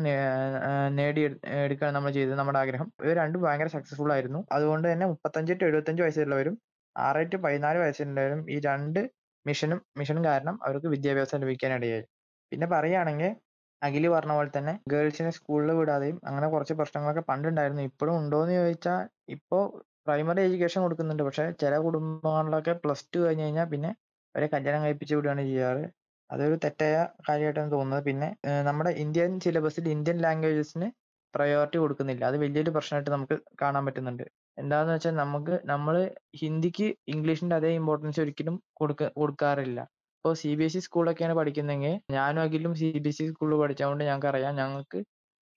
നേടി എടുക്കുകയാണ് നമ്മൾ ചെയ്തത്. നമ്മുടെ ആഗ്രഹം. ഇവർ രണ്ടും ഭയങ്കര സക്സസ്ഫുൾ ആയിരുന്നു. അതുകൊണ്ട് തന്നെ മുപ്പത്തഞ്ച് ടു എഴുപത്തഞ്ച് വയസ്സുള്ളവരും ആറ് ടു പതിനാല് വയസ്സുള്ളവരും ഈ രണ്ട് മിഷനും മിഷനും കാരണം അവർക്ക് വിദ്യാഭ്യാസം ലഭിക്കാനിടയായി പിന്നെ പറയുകയാണെങ്കിൽ അഖിൽ പറഞ്ഞ പോലെ തന്നെ ഗേൾസിനെ സ്കൂളിൽ വിടാതെയും അങ്ങനെ കുറച്ച് പ്രശ്നങ്ങളൊക്കെ പണ്ടുണ്ടായിരുന്നു ഇപ്പോഴും ഉണ്ടോ എന്ന് ചോദിച്ചാൽ ഇപ്പോൾ പ്രൈമറി എഡ്യൂക്കേഷൻ കൊടുക്കുന്നുണ്ട് പക്ഷേ ചില കുടുംബങ്ങളിലൊക്കെ പ്ലസ് ടു കഴിഞ്ഞ് കഴിഞ്ഞാൽ പിന്നെ അവരെ കല്യാണം കഴിപ്പിച്ച് വിടുകയാണ് ചെയ്യാറ് അതൊരു തെറ്റായ കാര്യമായിട്ടാണ് തോന്നുന്നത്. പിന്നെ നമ്മുടെ ഇന്ത്യൻ സിലബസിൽ ഇന്ത്യൻ ലാംഗ്വേജസിന് പ്രയോറിറ്റി കൊടുക്കുന്നില്ല. അത് വലിയൊരു പ്രശ്നമായിട്ട് നമുക്ക് കാണാൻ പറ്റുന്നുണ്ട്. എന്താന്ന് വെച്ചാൽ നമുക്ക് നമ്മൾ ഹിന്ദിക്ക് ഇംഗ്ലീഷിന്റെ അതേ ഇമ്പോർട്ടൻസ് ഒരിക്കലും കൊടുക്ക കൊടുക്കാറില്ല. ഇപ്പൊ ഇ സ്കൂളൊക്കെയാണ് പഠിക്കുന്നതെങ്കിൽ ഞാനും അഖിലും സി ബി എസ് ഇ സ്കൂളിൽ പഠിച്ചതുകൊണ്ട് ഞങ്ങൾക്കറിയാം ഞങ്ങൾക്ക്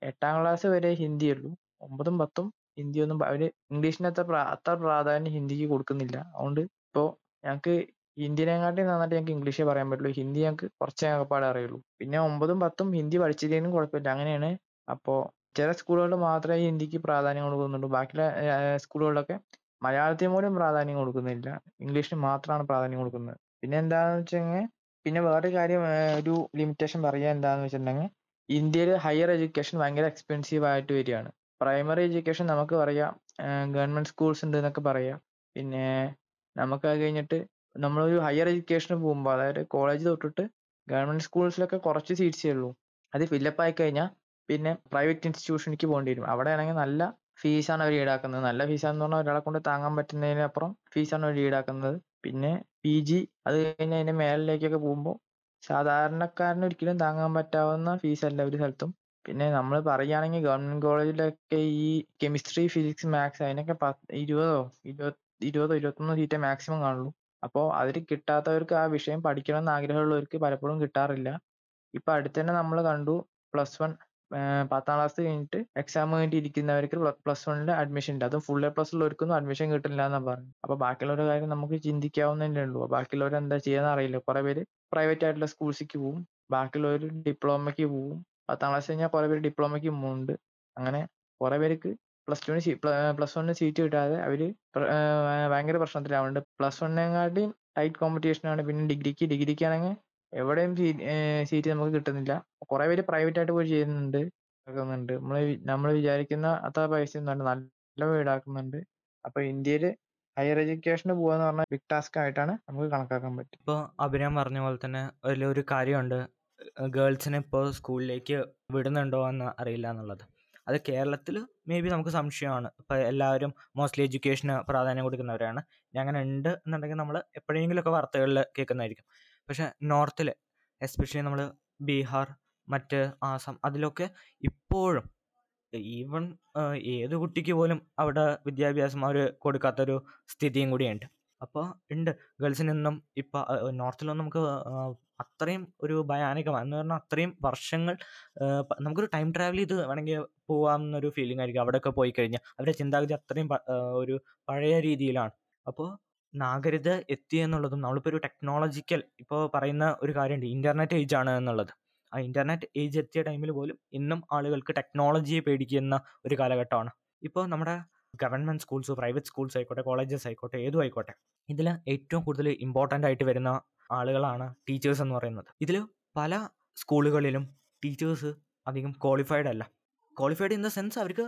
എട്ടാം ക്ലാസ് വരെ ഹിന്ദി ഉള്ളൂ ഒമ്പതും പത്തും ഹിന്ദി ഒന്നും അവർ ഇംഗ്ലീഷിന് അത്ര അത്ര പ്രാധാന്യം ഹിന്ദിക്ക് കൊടുക്കുന്നില്ല. അതുകൊണ്ട് ഇപ്പൊ ഞങ്ങൾക്ക് ഹിന്ദിനെക്കാട്ടി നന്നായിട്ട് ഞങ്ങൾക്ക് ഇംഗ്ലീഷേ പറയാൻ പറ്റുള്ളൂ. ഹിന്ദി ഞങ്ങൾക്ക് കുറച്ചേ ആകപ്പാടെ അറിയുള്ളൂ. പിന്നെ ഒമ്പതും പത്തും ഹിന്ദി പഠിച്ചില്ലെങ്കിലും കുഴപ്പമില്ല. അങ്ങനെയാണ്. അപ്പൊ ചില സ്കൂളുകളിൽ മാത്രമേ ഹിന്ദിക്ക് പ്രാധാന്യം കൊടുക്കുന്നുള്ളൂ. ബാക്കിയുള്ള സ്കൂളുകളിലൊക്കെ മലയാളത്തിന് പോലും പ്രാധാന്യം കൊടുക്കുന്നില്ല. ഇംഗ്ലീഷിന് മാത്രമാണ് പ്രാധാന്യം കൊടുക്കുന്നത്. പിന്നെ എന്താന്ന് വെച്ചെങ്കി പിന്നെ വേറൊരു കാര്യം ഒരു ലിമിറ്റേഷൻ പറയാ എന്താന്ന് വെച്ചിട്ടുണ്ടെങ്കിൽ ഇന്ത്യയിൽ ഹയർ എഡ്യൂക്കേഷൻ ഭയങ്കര എക്സ്പെൻസീവ് ആയിട്ട് വരികയാണ്. പ്രൈമറി എഡ്യൂക്കേഷൻ നമുക്ക് പറയാം ഗവൺമെന്റ് സ്കൂൾസ് ഉണ്ട് എന്നൊക്കെ പറയാം. പിന്നെ നമുക്ക് അത് കഴിഞ്ഞിട്ട് നമ്മളൊരു ഹയർ എഡ്യൂക്കേഷന് പോകുമ്പോൾ അതായത് കോളേജ് തൊട്ടിട്ട് ഗവൺമെന്റ് സ്കൂൾസിലൊക്കെ കുറച്ച് സീറ്റ്സേ ഉള്ളൂ. അത് ഫില്ലപ്പ് ആയി കഴിഞ്ഞാൽ പിന്നെ പ്രൈവറ്റ് ഇൻസ്റ്റിറ്റ്യൂഷനിലേക്ക് പോകേണ്ടി വരും. അവിടെ ആണെങ്കിൽ നല്ല ഫീസാണ് അവർ ഈടാക്കുന്നത്. നല്ല ഫീസാന്ന് പറഞ്ഞാൽ ഒരാളെ കൊണ്ട് താങ്ങാൻ പറ്റുന്നതിനപ്പുറം ഫീസാണ് അവർ ഈടാക്കുന്നത്. പിന്നെ പി ജി അത് കഴിഞ്ഞ് അതിന്റെ മേളിലേക്കൊക്കെ പോകുമ്പോൾ സാധാരണക്കാരന് ഒരിക്കലും താങ്ങാൻ പറ്റാവുന്ന ഫീസ് അല്ല ഒരു സ്ഥലത്തും. പിന്നെ നമ്മൾ പറയുകയാണെങ്കിൽ ഗവൺമെന്റ് കോളേജിലൊക്കെ ഈ കെമിസ്ട്രി, ഫിസിക്സ്, മാത്സ് അതിനൊക്കെ ഇരുപതോ ഇരുപത് ഇരുപതോ ഇരുപത്തൊന്നോ സീറ്റേ മാക്സിമം കാണുള്ളൂ. അപ്പോൾ അതിൽ കിട്ടാത്തവർക്ക് ആ വിഷയം പഠിക്കണം എന്ന് ആഗ്രഹമുള്ളവർക്ക് പലപ്പോഴും കിട്ടാറില്ല. ഇപ്പൊ അടുത്ത് തന്നെ നമ്മൾ കണ്ടു പ്ലസ് വൺ പത്താം ക്ലാസ് കഴിഞ്ഞിട്ട് എക്സാം വേണ്ടി ഇരിക്കുന്നവർക്ക് പ്ലസ് വണ്ണിൽ അഡ്മിഷൻ ഉണ്ട്. അതും ഫുൾ എ പ്ലസ് ഉള്ളവർക്കൊന്നും അഡ്മിഷൻ കിട്ടില്ല എന്നാ പറഞ്ഞു അപ്പൊ ബാക്കിയുള്ളവരുടെ കാര്യം നമുക്ക് ചിന്തിക്കാവുന്നതല്ലേ ഉള്ളൂ. ബാക്കിയുള്ളവർ എന്താ ചെയ്യാന്ന് അറിയില്ല. കുറെ പേര് പ്രൈവറ്റ് ആയിട്ടുള്ള സ്കൂൾസിലേക്ക് പോകും. ബാക്കിയുള്ളവർ ഡിപ്ലോമയ്ക്ക് പോകും. പത്താം ക്ലാസ് കഴിഞ്ഞാൽ കുറെ പേര് ഡിപ്ലോമയ്ക്ക് പോകുന്നുണ്ട്. അങ്ങനെ കുറെ പേർക്ക് പ്ലസ് ടുവിന് പ്ലസ് വണ്ണിന് സീറ്റ് കിട്ടാതെ അവർ ഭയങ്കര പ്രശ്നത്തിലാവുന്നുണ്ട്. പ്ലസ് വണ്ണിനെക്കാട്ടിയും ടൈറ്റ് കോമ്പറ്റീഷൻ ആണ് പിന്നെ ഡിഗ്രിക്ക്. ഡിഗ്രിക്കാണെങ്കിൽ എവിടെയും സീറ്റ് നമുക്ക് കിട്ടുന്നില്ല. കുറെ പേര് പ്രൈവറ്റ് ആയിട്ട് പോയി ചെയ്യുന്നുണ്ട്. ആക്കുന്നുണ്ട് നമ്മൾ നമ്മൾ വിചാരിക്കുന്ന അത്ര പൈസ അല്ല. നല്ല ഈടാക്കുന്നുണ്ട്. അപ്പൊ ഇന്ത്യയിൽ ഹയർ എഡ്യൂക്കേഷന് പോവാന്ന് പറഞ്ഞാൽ ബിഗ് ടാസ്ക് ആയിട്ടാണ് നമുക്ക് കണക്കാക്കാൻ പറ്റുക. ഇപ്പോൾ അഭിനവ് പറഞ്ഞ പോലെ തന്നെ ഒരു കാര്യമുണ്ട്. ഗേൾസിനെ ഇപ്പോൾ സ്കൂളിലേക്ക് വിടുന്നുണ്ടോ എന്ന് അറിയില്ല എന്നുള്ളത്. അത് കേരളത്തിൽ മേ ബി നമുക്ക് സംശയമാണ്. ഇപ്പോൾ എല്ലാവരും മോസ്റ്റ്ലി എഡ്യൂക്കേഷന് പ്രാധാന്യം കൊടുക്കുന്നവരാണ്. അങ്ങനെ ഉണ്ട് എന്നുണ്ടെങ്കിൽ നമ്മൾ എപ്പോഴെങ്കിലുമൊക്കെ വാർത്തകളിൽ കേൾക്കുന്നതായിരിക്കും. പക്ഷേ നോർത്തിൽ എസ്പെഷ്യലി നമ്മൾ ബീഹാർ, മറ്റ് ആസാം അതിലൊക്കെ ഇപ്പോഴും ഈവൺ ഏത് കുട്ടിക്ക് പോലും അവിടെ വിദ്യാഭ്യാസം അവർ കൊടുക്കാത്തൊരു സ്ഥിതിയും കൂടിയുണ്ട്. അപ്പോൾ ഉണ്ട് ഗേൾസിനൊന്നും ഇപ്പോൾ നോർത്തിലൊന്നും നമുക്ക് അത്രയും ഒരു ഭയാനകമാണ്. എന്ന് പറഞ്ഞാൽ അത്രയും വർഷങ്ങൾ നമുക്കൊരു ടൈം ട്രാവൽ ചെയ്ത് വേണമെങ്കിൽ പോകാമെന്നൊരു ഫീലിംഗ് ആയിരിക്കും അവിടെയൊക്കെ പോയി കഴിഞ്ഞാൽ. അവരുടെ ചിന്താഗതി അത്രയും ഒരു പഴയ രീതിയിലാണ്. അപ്പോൾ നാഗരികത എത്തി എന്നുള്ളതും നമ്മളിപ്പോൾ ഒരു ടെക്നോളജിക്കൽ ഇപ്പോൾ പറയുന്ന ഒരു കാര്യമുണ്ട് ഇന്റർനെറ്റ് ഏജ് ആണ് എന്നുള്ളത്. ആ ഇന്റർനെറ്റ് ഏജ് എത്തിയ ടൈമിൽ പോലും ഇന്നും ആളുകൾക്ക് ടെക്നോളജിയെ പേടിക്കുന്ന ഒരു കാലഘട്ടമാണ്. ഇപ്പോൾ നമ്മുടെ ഗവൺമെന്റ് സ്കൂൾസ്, പ്രൈവറ്റ് സ്കൂൾസ് ആയിക്കോട്ടെ, കോളേജസ് ആയിക്കോട്ടെ ഏതും ആയിക്കോട്ടെ. ഇതിൽ ഏറ്റവും കൂടുതൽ ഇമ്പോർട്ടന്റ് ആയിട്ട് വരുന്ന ആളുകളാണ് ടീച്ചേഴ്സ് എന്ന് പറയുന്നത്. ഇതിൽ പല സ്കൂളുകളിലും ടീച്ചേഴ്സ് അധികം ക്വാളിഫൈഡ് അല്ല. ക്വാളിഫൈഡ് ഇൻ ദ സെൻസ് അവർക്ക്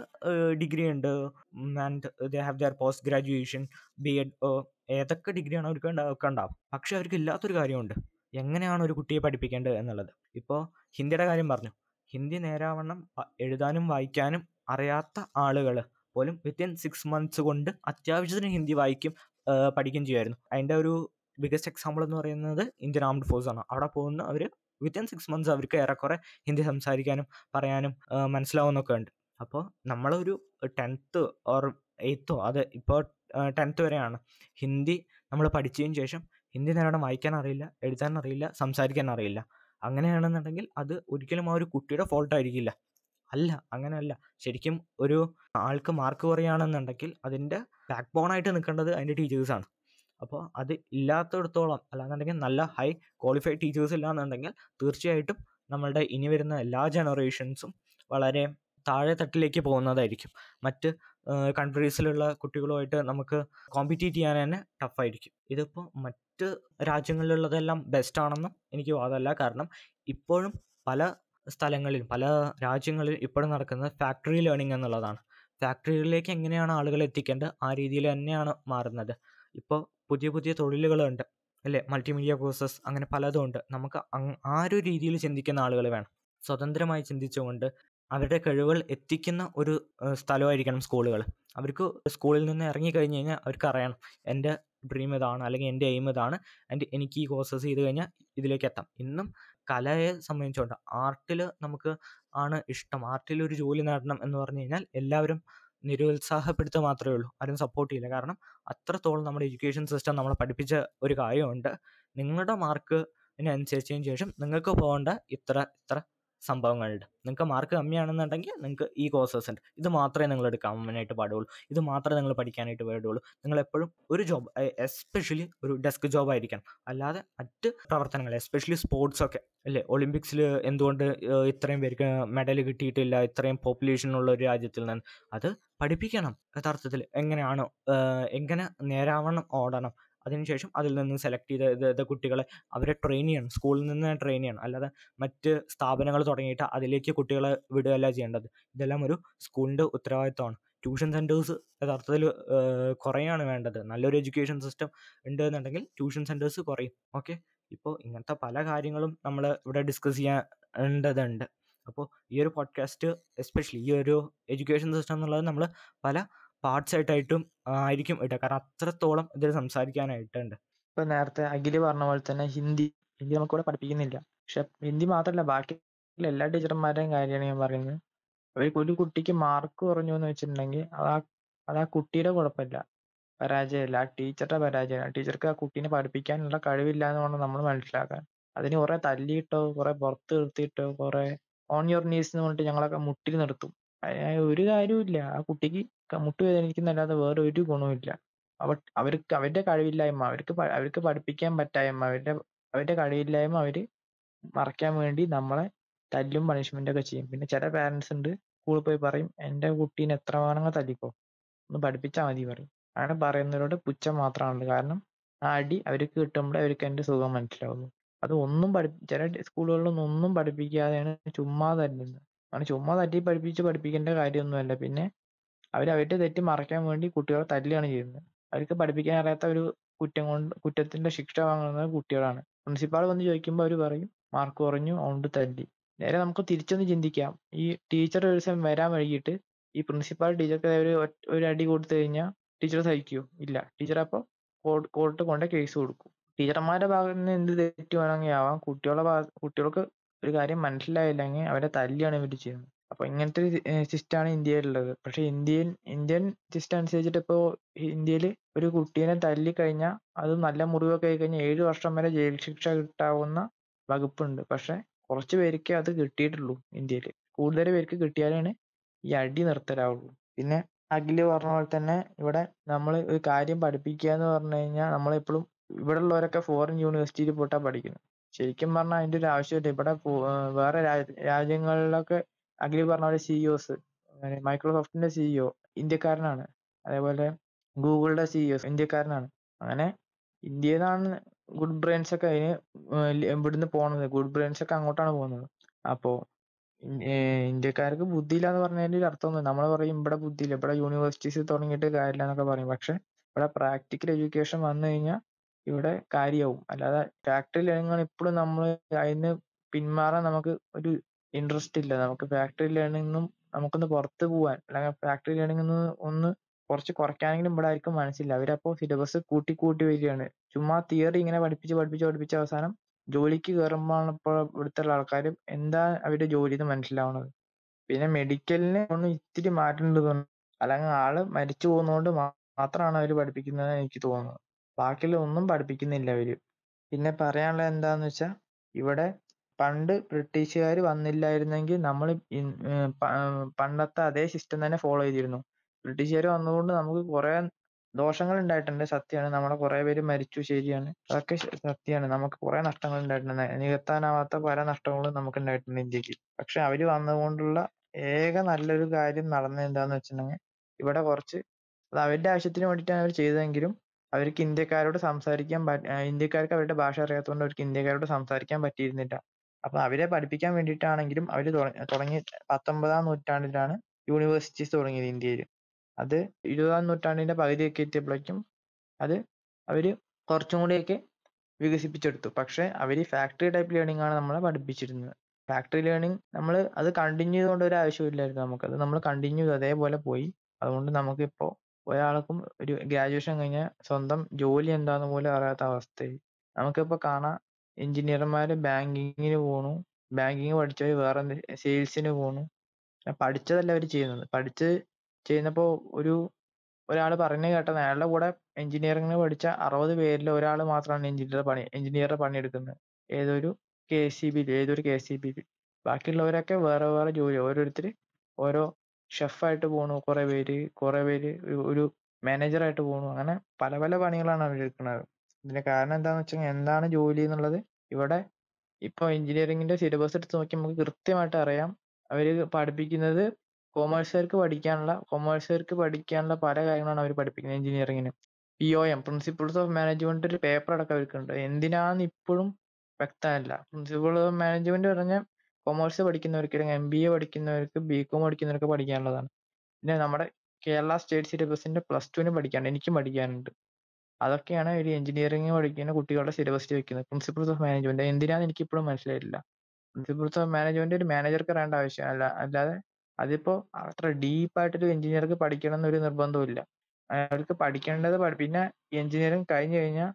ഡിഗ്രി ഉണ്ട് and they have their post graduation, B Ed ഏതൊക്കെ ഡിഗ്രിയാണോ അവർക്ക് ഒക്കെ ഉണ്ടാവും. പക്ഷെ അവർക്ക് ഇല്ലാത്തൊരു കാര്യമുണ്ട്. എങ്ങനെയാണ് ഒരു കുട്ടിയെ പഠിപ്പിക്കേണ്ടത് എന്നുള്ളത്. ഇപ്പോൾ ഹിന്ദിയുടെ കാര്യം പറഞ്ഞു. ഹിന്ദി നേരാവണ്ണം എഴുതാനും വായിക്കാനും അറിയാത്ത ആളുകൾ പോലും വിത്തിൻ സിക്സ് മന്ത്സ് കൊണ്ട് അത്യാവശ്യത്തിന് ഹിന്ദി വായിക്കും പഠിക്കുകയും ചെയ്യുമായിരുന്നു. അതിന്റെ ഒരു ബിഗസ്റ്റ് എക്സാമ്പിൾ എന്ന് പറയുന്നത് ഇന്ത്യൻ ആംഡ് ഫോഴ്സ് ആണ്. അവിടെ പോകുന്ന അവർ വിത്തിൻ സിക്സ് മന്ത്സ് അവർക്ക് ഏറെക്കുറെ ഹിന്ദി സംസാരിക്കാനും പറയാനും മനസ്സിലാവുന്നൊക്കെ ഉണ്ട്. അപ്പോൾ നമ്മളൊരു ടെൻത്ത് ഓർ എയ്ത്തോ അത് ഇപ്പോൾ ടെൻത്ത് വരെയാണ്. ഹിന്ദി നമ്മൾ പഠിച്ചതിന് ശേഷം ഹിന്ദി നേരോടെ വായിക്കാൻ അറിയില്ല, എഴുതാൻ അറിയില്ല, സംസാരിക്കാൻ അറിയില്ല. അങ്ങനെയാണെന്നുണ്ടെങ്കിൽ അത് ഒരിക്കലും ആ ഒരു കുട്ടിയുടെ ഫോൾട്ട് ആയിരിക്കില്ല. അല്ല അങ്ങനെയല്ല. ശരിക്കും ഒരു ആൾക്ക് മാർക്ക് കുറയുകയാണെന്നുണ്ടെങ്കിൽ അതിന്റെ ബാക്ക് ബോൺ ആയിട്ട് നിൽക്കേണ്ടത് അതിന്റെ ടീച്ചേഴ്സാണ്. അപ്പോൾ അത് ഇല്ലാത്തടത്തോളം അല്ലാന്നുണ്ടെങ്കിൽ നല്ല ഹൈ ക്വാളിഫൈഡ് ടീച്ചേഴ്സ് ഇല്ലാന്നുണ്ടെങ്കിൽ തീർച്ചയായിട്ടും നമ്മളുടെ ഇനി വരുന്ന എല്ലാ ജനറേഷൻസും വളരെ താഴെ തട്ടിലേക്ക് പോകുന്നതായിരിക്കും. മറ്റ് കൺട്രീസിലുള്ള കുട്ടികളുമായിട്ട് നമുക്ക് കോമ്പറ്റീറ്റ് ചെയ്യാൻ തന്നെ ടഫായിരിക്കും ഇതിപ്പോൾ മറ്റ് രാജ്യങ്ങളിലുള്ളതെല്ലാം ബെസ്റ്റ് ആണെന്നും എനിക്ക് വാദമല്ല. കാരണം ഇപ്പോഴും പല സ്ഥലങ്ങളിൽ പല രാജ്യങ്ങളിൽ ഇപ്പോഴും നടക്കുന്നത് ഫാക്ടറി ലേണിംഗ് എന്നുള്ളതാണ്. ഫാക്ടറികളിലേക്ക് എങ്ങനെയാണ് ആളുകൾ എത്തിക്കേണ്ടത് ആ രീതിയിൽ തന്നെയാണ് മാറുന്നത്. ഇപ്പോൾ പുതിയ പുതിയ തൊഴിലുകളുണ്ട്. അല്ലേ? മൾട്ടിമീഡിയ കോഴ്സസ് അങ്ങനെ പലതും ഉണ്ട്. നമുക്ക് ആ ഒരു രീതിയിൽ ചിന്തിക്കുന്ന ആളുകൾ വേണം. സ്വതന്ത്രമായി ചിന്തിച്ചുകൊണ്ട് അവരുടെ കഴിവുകൾ എത്തിക്കുന്ന ഒരു സ്ഥലമായിരിക്കണം സ്കൂളുകൾ. അവർക്ക് സ്കൂളിൽ നിന്ന് ഇറങ്ങി കഴിഞ്ഞ് കഴിഞ്ഞാൽ അവർക്ക് അറിയണം എന്റെ ഡ്രീം ഇതാണ് അല്ലെങ്കിൽ എന്റെ എയിം ഇതാണ് ആൻഡ് എനിക്ക് ഈ കോഴ്സസ് ചെയ്ത് കഴിഞ്ഞാൽ ഇതിലേക്ക് എത്താം. ഇന്നും കലയെ സംബന്ധിച്ചുകൊണ്ട് ആർട്ടിൽ നമുക്ക് ആണ് ഇഷ്ടം. ആർട്ടിൽ ഒരു ജോലി നേടണം എന്ന് പറഞ്ഞു കഴിഞ്ഞാൽ എല്ലാവരും നിരുത്സാഹപ്പെടുത്തുക മാത്രമേ ഉള്ളൂ. ആരും സപ്പോർട്ട് ചെയ്യില്ല. കാരണം അത്രത്തോളം നമ്മുടെ എഡ്യൂക്കേഷൻ സിസ്റ്റം നമ്മളെ പഠിപ്പിച്ച ഒരു കാര്യമുണ്ട്. നിങ്ങളുടെ മാർക്ക് അനുസരിച്ചതിന് ശേഷം നിങ്ങൾക്ക് പോകേണ്ട ഇത്ര ഇത്ര സംഭവങ്ങളുണ്ട്. നിങ്ങൾക്ക് മാർക്ക് കമ്മിയാണെന്നുണ്ടെങ്കിൽ നിങ്ങൾക്ക് ഈ കോഴ്സസ് ഉണ്ട്. ഇത് മാത്രമേ നിങ്ങൾ എടുക്കാനായിട്ട് പാടുള്ളൂ. ഇത് മാത്രമേ നിങ്ങൾ പഠിക്കാനായിട്ട് പാടുള്ളൂ. നിങ്ങൾ എപ്പോഴും ഒരു ജോബ് എസ്പെഷ്യലി ഒരു ഡെസ്ക് ജോബ് ആയിരിക്കണം. അല്ലാതെ മറ്റ് പ്രവർത്തനങ്ങൾ എസ്പെഷ്യലി സ്പോർട്സ് ഒക്കെ അല്ലേ? ഒളിമ്പിക്സിൽ എന്തുകൊണ്ട് ഇത്രയും പേർക്ക് മെഡൽ കിട്ടിയിട്ടില്ല ഇത്രയും പോപ്പുലേഷൻ ഉള്ള ഒരു രാജ്യത്തിൽ നിന്ന്. അത് പഠിപ്പിക്കണം യഥാർത്ഥത്തിൽ. എങ്ങനെയാണോ എങ്ങനെ നേരാവണ്ണം ഓടണം. അതിനുശേഷം അതിൽ നിന്ന് സെലക്ട് ചെയ്ത കുട്ടികളെ അവരെ ട്രെയിൻ ചെയ്യണം. സ്കൂളിൽ നിന്ന് ട്രെയിൻ ചെയ്യണം. അല്ലാതെ മറ്റ് സ്ഥാപനങ്ങൾ തുടങ്ങിയിട്ട് അതിലേക്ക് കുട്ടികളെ വിടുകയല്ല ചെയ്യേണ്ടത്. ഇതെല്ലാം ഒരു സ്കൂളിന്റെ ഉത്തരവാദിത്തമാണ് ട്യൂഷൻ സെന്റേഴ്സ് യഥാർത്ഥത്തിൽ കുറയാണ് വേണ്ടത്. നല്ലൊരു എഡ്യൂക്കേഷൻ സിസ്റ്റം ഉണ്ട് എന്നുണ്ടെങ്കിൽ ട്യൂഷൻ സെന്റേഴ്സ് കുറയും. ഓക്കെ ഇപ്പോൾ ഇങ്ങനത്തെ പല കാര്യങ്ങളും നമ്മൾ ഇവിടെ ഡിസ്കസ് ചെയ്യേണ്ടതുണ്ട്. അപ്പോൾ ഈ ഒരു പോഡ്കാസ്റ്റ് എസ്പെഷ്യലി ഈ ഒരു എഡ്യൂക്കേഷൻ സിസ്റ്റം എന്നുള്ളത് നമ്മൾ പല പാർട്സ് ആയിട്ടായിട്ടും ആയിരിക്കും ഇടുക. കാരണം അത്രത്തോളം ഇതിൽ സംസാരിക്കാനായിട്ടുണ്ട്. ഇപ്പൊ നേരത്തെ അഖിൽ പറഞ്ഞ പോലെ തന്നെ ഹിന്ദി ഹിന്ദി നമുക്കിവിടെ പഠിപ്പിക്കുന്നില്ല. പക്ഷെ ഹിന്ദി മാത്രമല്ല ബാക്കി എല്ലാ ടീച്ചർമാരുടെയും കാര്യമാണ് ഞാൻ പറയുന്നത്. ഒരു കുട്ടിക്ക് മാർക്ക് കുറഞ്ഞു എന്ന് വെച്ചിട്ടുണ്ടെങ്കിൽ അത് ആ അത് ആ കുട്ടിയുടെ കുഴപ്പമില്ല. പരാജയമല്ല. ആ ടീച്ചറുടെ പരാജയമാണ്. ടീച്ചർക്ക് ആ കുട്ടീനെ പഠിപ്പിക്കാനുള്ള കഴിവില്ല എന്ന് വേണം നമ്മൾ മനസ്സിലാക്കാൻ. അതിന് കുറെ തല്ലിയിട്ടോ കുറെ പുറത്ത് നിർത്തിയിട്ടോ കുറെ ഓൺ യുവർ നീസ് എന്ന് പറഞ്ഞിട്ട് ഞങ്ങളൊക്കെ മുട്ടിൽ നിർത്തും. അതിന് ഒരു കാര്യവുമില്ല ആ കുട്ടിക്ക് മുട്ട് വേദനിക്കുന്നല്ലാതെ വേറെ ഒരു ഗുണവുമില്ല അവ അവർക്ക് അവരുടെ കഴിവില്ലായ്മ അവർക്ക് അവർക്ക് പഠിപ്പിക്കാൻ പറ്റായ്മ അവരുടെ അവരുടെ കഴിവില്ലായ്മ അവർ മറയ്ക്കാൻ വേണ്ടി നമ്മളെ തല്ലും പണിഷ്മെന്റ് ഒക്കെ ചെയ്യും. പിന്നെ ചില പാരന്റ്സ് ഉണ്ട് സ്കൂളിൽ പോയി പറയും എന്റെ കുട്ടീനെ എത്ര വേണമെങ്കിൽ തല്ലിക്കോ? ഒന്ന് പഠിപ്പിച്ചാൽ മതി പറയും. അങ്ങനെ പറയുന്നവരോട് പുച്ഛം മാത്രമാണുള്ളത്. കാരണം ആ അടി അവർക്ക് കിട്ടുമ്പോഴേ അവർക്ക് അതിന്റെ സുഖം മനസ്സിലാവുള്ളൂ അത് ഒന്നും പഠി ചില സ്കൂളുകളിലൊന്നും ഒന്നും പഠിപ്പിക്കാതെയാണ് ചുമ്മാ തല്ലുന്നത്. അങ്ങനെ ചുമ്മാ തട്ടി പഠിപ്പിച്ച് പഠിപ്പിക്കേണ്ട കാര്യമൊന്നുമല്ല. പിന്നെ അവർ അവരുടെ തെറ്റ് മറയ്ക്കാൻ വേണ്ടി കുട്ടികളെ തല്ലുകയാണ് ചെയ്യുന്നത്. അവർക്ക് പഠിപ്പിക്കാൻ അറിയാത്ത ഒരു കുറ്റം കൊണ്ട് കുറ്റത്തിന്റെ ശിക്ഷ വാങ്ങുന്നത് കുട്ടികളാണ്. പ്രിൻസിപ്പാൾ വന്ന് ചോദിക്കുമ്പോൾ അവർ പറയും മാർക്ക് കുറഞ്ഞു അതുകൊണ്ട് തല്ലി. നേരെ നമുക്ക് തിരിച്ചൊന്ന് ചിന്തിക്കാം. ഈ ടീച്ചർ ഒരു ദിവസം വരാൻ വൈകിട്ട് ഈ പ്രിൻസിപ്പാൾ ടീച്ചർക്ക് ഒരു ഒരു അടി കൊടുത്തു കഴിഞ്ഞാൽ ടീച്ചർ സഹിക്കുമോ ഇല്ല. ടീച്ചർ അപ്പോൾ കോർട്ട് കൊണ്ട് കേസ് കൊടുക്കും. ടീച്ചർമാരുടെ ഭാഗത്ത് നിന്ന് എന്ത് തെറ്റ് വേണമെങ്കിൽ ആവാം. കുട്ടികളുടെ ഭാഗ കുട്ടികൾക്ക് ഒരു കാര്യം മനസ്സിലായില്ലെങ്കിൽ അവരെ തല്ലിയാണ് ഇവർ ചെയ്യുന്നത്. അപ്പൊ ഇങ്ങനത്തെ ഒരു സിസ്റ്റമാണ് ഇന്ത്യയിലുള്ളത്. പക്ഷെ ഇന്ത്യയിൽ ഇന്ത്യൻ സിസ്റ്റം അനുസരിച്ചിട്ട് ഇപ്പോ ഇന്ത്യയിൽ ഒരു കുട്ടീനെ തല്ലി കഴിഞ്ഞാൽ അത് നല്ല മുറിവൊക്കെ ആയി കഴിഞ്ഞാൽ ഏഴ് വർഷം വരെ ജയിൽ ശിക്ഷ കിട്ടാവുന്ന വകുപ്പുണ്ട്. പക്ഷെ കുറച്ച് പേർക്ക് അത് കിട്ടിയിട്ടുള്ളൂ ഇന്ത്യയിൽ കൂടുതൽ പേർക്ക് കിട്ടിയാലാണ് ഈ അടി നിർത്തലാവുള്ളൂ. പിന്നെ അഖിൽ പറഞ്ഞ പോലെ തന്നെ ഇവിടെ നമ്മൾ ഒരു കാര്യം പഠിപ്പിക്കുക എന്ന് പറഞ്ഞു കഴിഞ്ഞാൽ നമ്മളെപ്പോഴും ഇവിടെ ഉള്ളവരൊക്കെ ഫോറിൻ യൂണിവേഴ്സിറ്റിയിൽ പോയിട്ടാണ് പഠിക്കുന്നത്. ശരിക്കും പറഞ്ഞാൽ അതിന്റെ ഒരു ആവശ്യമില്ല. ഇവിടെ വേറെ രാജ്യ- രാജ്യങ്ങളിലൊക്കെ അഖിൽ പറഞ്ഞ പോലെ സിഇഒസ് മൈക്രോസോഫ്റ്റിന്റെ സിഇഒ ഇന്ത്യക്കാരനാണ്. അതേപോലെ ഗൂഗിളിന്റെ സിഇഒ ഇന്ത്യക്കാരനാണ്. അങ്ങനെ ഇന്ത്യയിൽ നിന്നാണ് ഗുഡ് ബ്രെയിൻസ് ഒക്കെ അതിന് ഇവിടുന്ന് പോണത്. ഗുഡ് ബ്രെയിൻസ് ഒക്കെ അങ്ങോട്ടാണ് പോകുന്നത്. അപ്പോ ഇന്ത്യക്കാർക്ക് ബുദ്ധിയില്ല എന്ന് പറഞ്ഞതിന്റെ ഒരു അർത്ഥമൊന്നും നമ്മൾ പറയും ഇവിടെ ബുദ്ധിയില്ല. ഇവിടെ യൂണിവേഴ്സിറ്റീസ് തുടങ്ങിയിട്ട് കാര്യമില്ല എന്നൊക്കെ പറയും. പക്ഷെ ഇവിടെ പ്രാക്ടിക്കൽ എഡ്യൂക്കേഷൻ വന്നു കഴിഞ്ഞാൽ ഇവിടെ കാര്യമാവും അല്ലാതെ ഫാക്ടറി ലേണിംഗ് ആണ് ഇപ്പോഴും നമ്മൾ അതിന് പിന്മാറാൻ നമുക്ക് ഒരു ഇൻട്രസ്റ്റ് ഇല്ല. നമുക്ക് ഫാക്ടറി ലേണിംഗും നമുക്കൊന്ന് പുറത്ത് പോവാൻ അല്ലെങ്കിൽ ഫാക്ടറി ലേണിംഗ് ഒന്ന് കുറച്ച് കുറയ്ക്കാനെങ്കിലും ഇവിടെ ആർക്കും മനസ്സില്ല. അവരപ്പോ സിലബസ് കൂട്ടി കൂട്ടി വരികയാണ്. ചുമ്മാ തിയറി ഇങ്ങനെ പഠിപ്പിച്ച് പഠിപ്പിച്ച് പഠിപ്പിച്ച് അവസാനം ജോലിക്ക് കയറുമ്പോഴാണ് ഇപ്പോൾ ഇവിടുത്തെ ആൾക്കാർ എന്താ അവരുടെ ജോലി എന്ന് മനസ്സിലാവുന്നത് പിന്നെ മെഡിക്കലിന് ഒന്നും ഇത്തിരി മാറ്റേണ്ടത് തോന്നുന്നു. അല്ലെങ്കിൽ ആൾ മരിച്ചു പോകുന്നതുകൊണ്ട് മാത്രമാണ് അവർ പഠിപ്പിക്കുന്നത് എനിക്ക് തോന്നുന്നത്. ബാക്കിയുള്ള ഒന്നും പഠിപ്പിക്കുന്നില്ല അവർ പിന്നെ പറയാനുള്ളത് എന്താന്ന് വെച്ചാൽ ഇവിടെ പണ്ട് ബ്രിട്ടീഷുകാർ വന്നില്ലായിരുന്നെങ്കിൽ നമ്മൾ പണ്ടത്തെ അതേ സിസ്റ്റം തന്നെ ഫോളോ ചെയ്തിരുന്നു. ബ്രിട്ടീഷുകാർ വന്നതുകൊണ്ട് നമുക്ക് കുറെ ദോഷങ്ങൾ ഉണ്ടായിട്ടുണ്ട് സത്യമാണ്. നമ്മളെ കുറെ പേര് മരിച്ചു ശരിയാണ്. അതൊക്കെ സത്യമാണ്. നമുക്ക് കുറെ നഷ്ടങ്ങൾ ഉണ്ടായിട്ടുണ്ട്. നികത്താനാവാത്ത പല നഷ്ടങ്ങളും നമുക്ക് ഉണ്ടായിട്ടുണ്ട് ഇന്ത്യയ്ക്ക്. പക്ഷെ അവർ വന്നതുകൊണ്ടുള്ള ഏക നല്ലൊരു കാര്യം നടന്നത് എന്താന്ന് വെച്ചിട്ടുണ്ടെങ്കിൽ ഇവിടെ കുറച്ച് അത് അവരുടെ ആവശ്യത്തിന് വേണ്ടിയിട്ടാണ് അവർ ചെയ്തതെങ്കിലും അവർക്ക് ഇന്ത്യക്കാരോട് സംസാരിക്കാൻ ഇന്ത്യക്കാർക്ക് അവരുടെ ഭാഷ അറിയാത്തതുകൊണ്ട് അവർക്ക് ഇന്ത്യക്കാരോട് സംസാരിക്കാൻ പറ്റിയിരുന്നില്ല. അപ്പൊ അവരെ പഠിപ്പിക്കാൻ വേണ്ടിയിട്ടാണെങ്കിലും അവർ തുടങ്ങി പത്തൊമ്പതാം നൂറ്റാണ്ടിലാണ് യൂണിവേഴ്സിറ്റീസ് തുടങ്ങിയത് ഇന്ത്യയിൽ അത് ഇരുപതാം നൂറ്റാണ്ടിന്റെ പകുതിയൊക്കെ എത്തിയപ്പോഴേക്കും അത് അവർ കുറച്ചും കൂടിയൊക്കെ വികസിപ്പിച്ചെടുത്തു. പക്ഷെ അവർ ഫാക്ടറി ടൈപ്പ് ലേണിംഗ് ആണ് നമ്മളെ പഠിപ്പിച്ചിരുന്നത്. ഫാക്ടറി ലേണിംഗ് നമ്മൾ അത് കണ്ടിന്യൂ ചെയ്തുകൊണ്ട് ഒരു ആവശ്യമില്ലായിരുന്നു നമുക്ക്. അത് നമ്മൾ കണ്ടിന്യൂ അതേപോലെ പോയി. അതുകൊണ്ട് നമുക്കിപ്പോ ഒരാൾക്കും ഒരു ഗ്രാജുവേഷൻ കഴിഞ്ഞാൽ സ്വന്തം ജോലി എന്താന്ന് പോലും അറിയാത്ത അവസ്ഥയായി. നമുക്കിപ്പോ കാണാം എഞ്ചിനീയർമാർ ബാങ്കിങ്ങിന് പോണു. ബാങ്കിങ് പഠിച്ചവര് വേറെ സെയിൽസിന് പോണു. പഠിച്ചതല്ല അവർ ചെയ്യുന്നത്. പഠിച്ച് ചെയ്യുന്നപ്പോ ഒരു ഒരാൾ പറഞ്ഞു കേട്ടത് അയാളുടെ കൂടെ എഞ്ചിനീയറിംഗിന് പഠിച്ച അറുപത് പേരിൽ ഒരാൾ മാത്രമാണ് എഞ്ചിനീയർ പണി എഞ്ചിനീയറുടെ പണിയെടുക്കുന്നത്. ഏതൊരു കെ സി ബിയിൽ ഏതൊരു കെ സി ബിയിൽ ബാക്കിയുള്ളവരൊക്കെ വേറെ വേറെ ജോലി. ഓരോരുത്തർ ഓരോ ഷെഫായിട്ട് പോണു കുറെ പേര് കുറെ പേര് ഒരു- മാനേജറായിട്ട് പോണു. അങ്ങനെ പല പല പണികളാണ് അവർ എടുക്കുന്നത്. ഇതിന്റെ കാരണം എന്താന്ന് വെച്ചാൽ എന്താണ് ജോലി എന്നുള്ളത് ഇവിടെ ഇപ്പൊ എഞ്ചിനീയറിംഗിന്റെ സിലബസ് എടുത്ത് നോക്കി നമുക്ക് കൃത്യമായിട്ട് അറിയാം. അവർ പഠിപ്പിക്കുന്നത് കോമേഴ്സുകാർക്ക് പഠിക്കാനുള്ള കോമേഴ്സുകാർക്ക് പഠിക്കാനുള്ള പല കാര്യങ്ങളാണ് അവർ പഠിപ്പിക്കുന്നത് എഞ്ചിനീയറിംഗിന് P O M principles of management ഒരു പേപ്പർ അടക്കം അവർക്കുണ്ട് എന്തിനാന്ന് ഇപ്പോഴും വ്യക്തമല്ല. പ്രിൻസിപ്പിൾ ഓഫ് മാനേജ്മെന്റ് പറഞ്ഞ കൊമേഴ്സ് പഠിക്കുന്നവർക്ക് അല്ലെങ്കിൽ എം ബി എ പഠിക്കുന്നവർക്ക് ബി കോം പഠിക്കുന്നവർക്ക് പഠിക്കാനുള്ളതാണ്. പിന്നെ നമ്മുടെ കേരള സ്റ്റേറ്റ് സിലബസിന്റെ പ്ലസ് ടുവിന് പഠിക്കാനുണ്ട്. എനിക്കും പഠിക്കാനുണ്ട്. അതൊക്കെയാണ് ഒരു എഞ്ചിനീയറിംഗ് പഠിക്കുന്ന കുട്ടികളുടെ സിലബസിൽ വെക്കുന്നത്. പ്രിൻസിപ്പിൾസ് ഓഫ് മാനേജ്മെന്റ് എന്തിനാന്ന് എനിക്ക് ഇപ്പോഴും മനസ്സിലായിട്ടില്ല. പ്രിൻസിപ്പിൾസ് ഓഫ് മാനേജ്മെന്റ് ഒരു മാനേജർക്ക് അറിയേണ്ട ആവശ്യമല്ല അല്ലാതെ അതിപ്പോ അത്ര ഡീപ്പായിട്ടൊരു എഞ്ചിനീയർക്ക് പഠിക്കണം എന്നൊരു നിർബന്ധമില്ല അയാൾക്ക് പഠിക്കേണ്ടത് പഠി- പിന്നെ എഞ്ചിനീയറിംഗ് കഴിഞ്ഞു കഴിഞ്ഞാൽ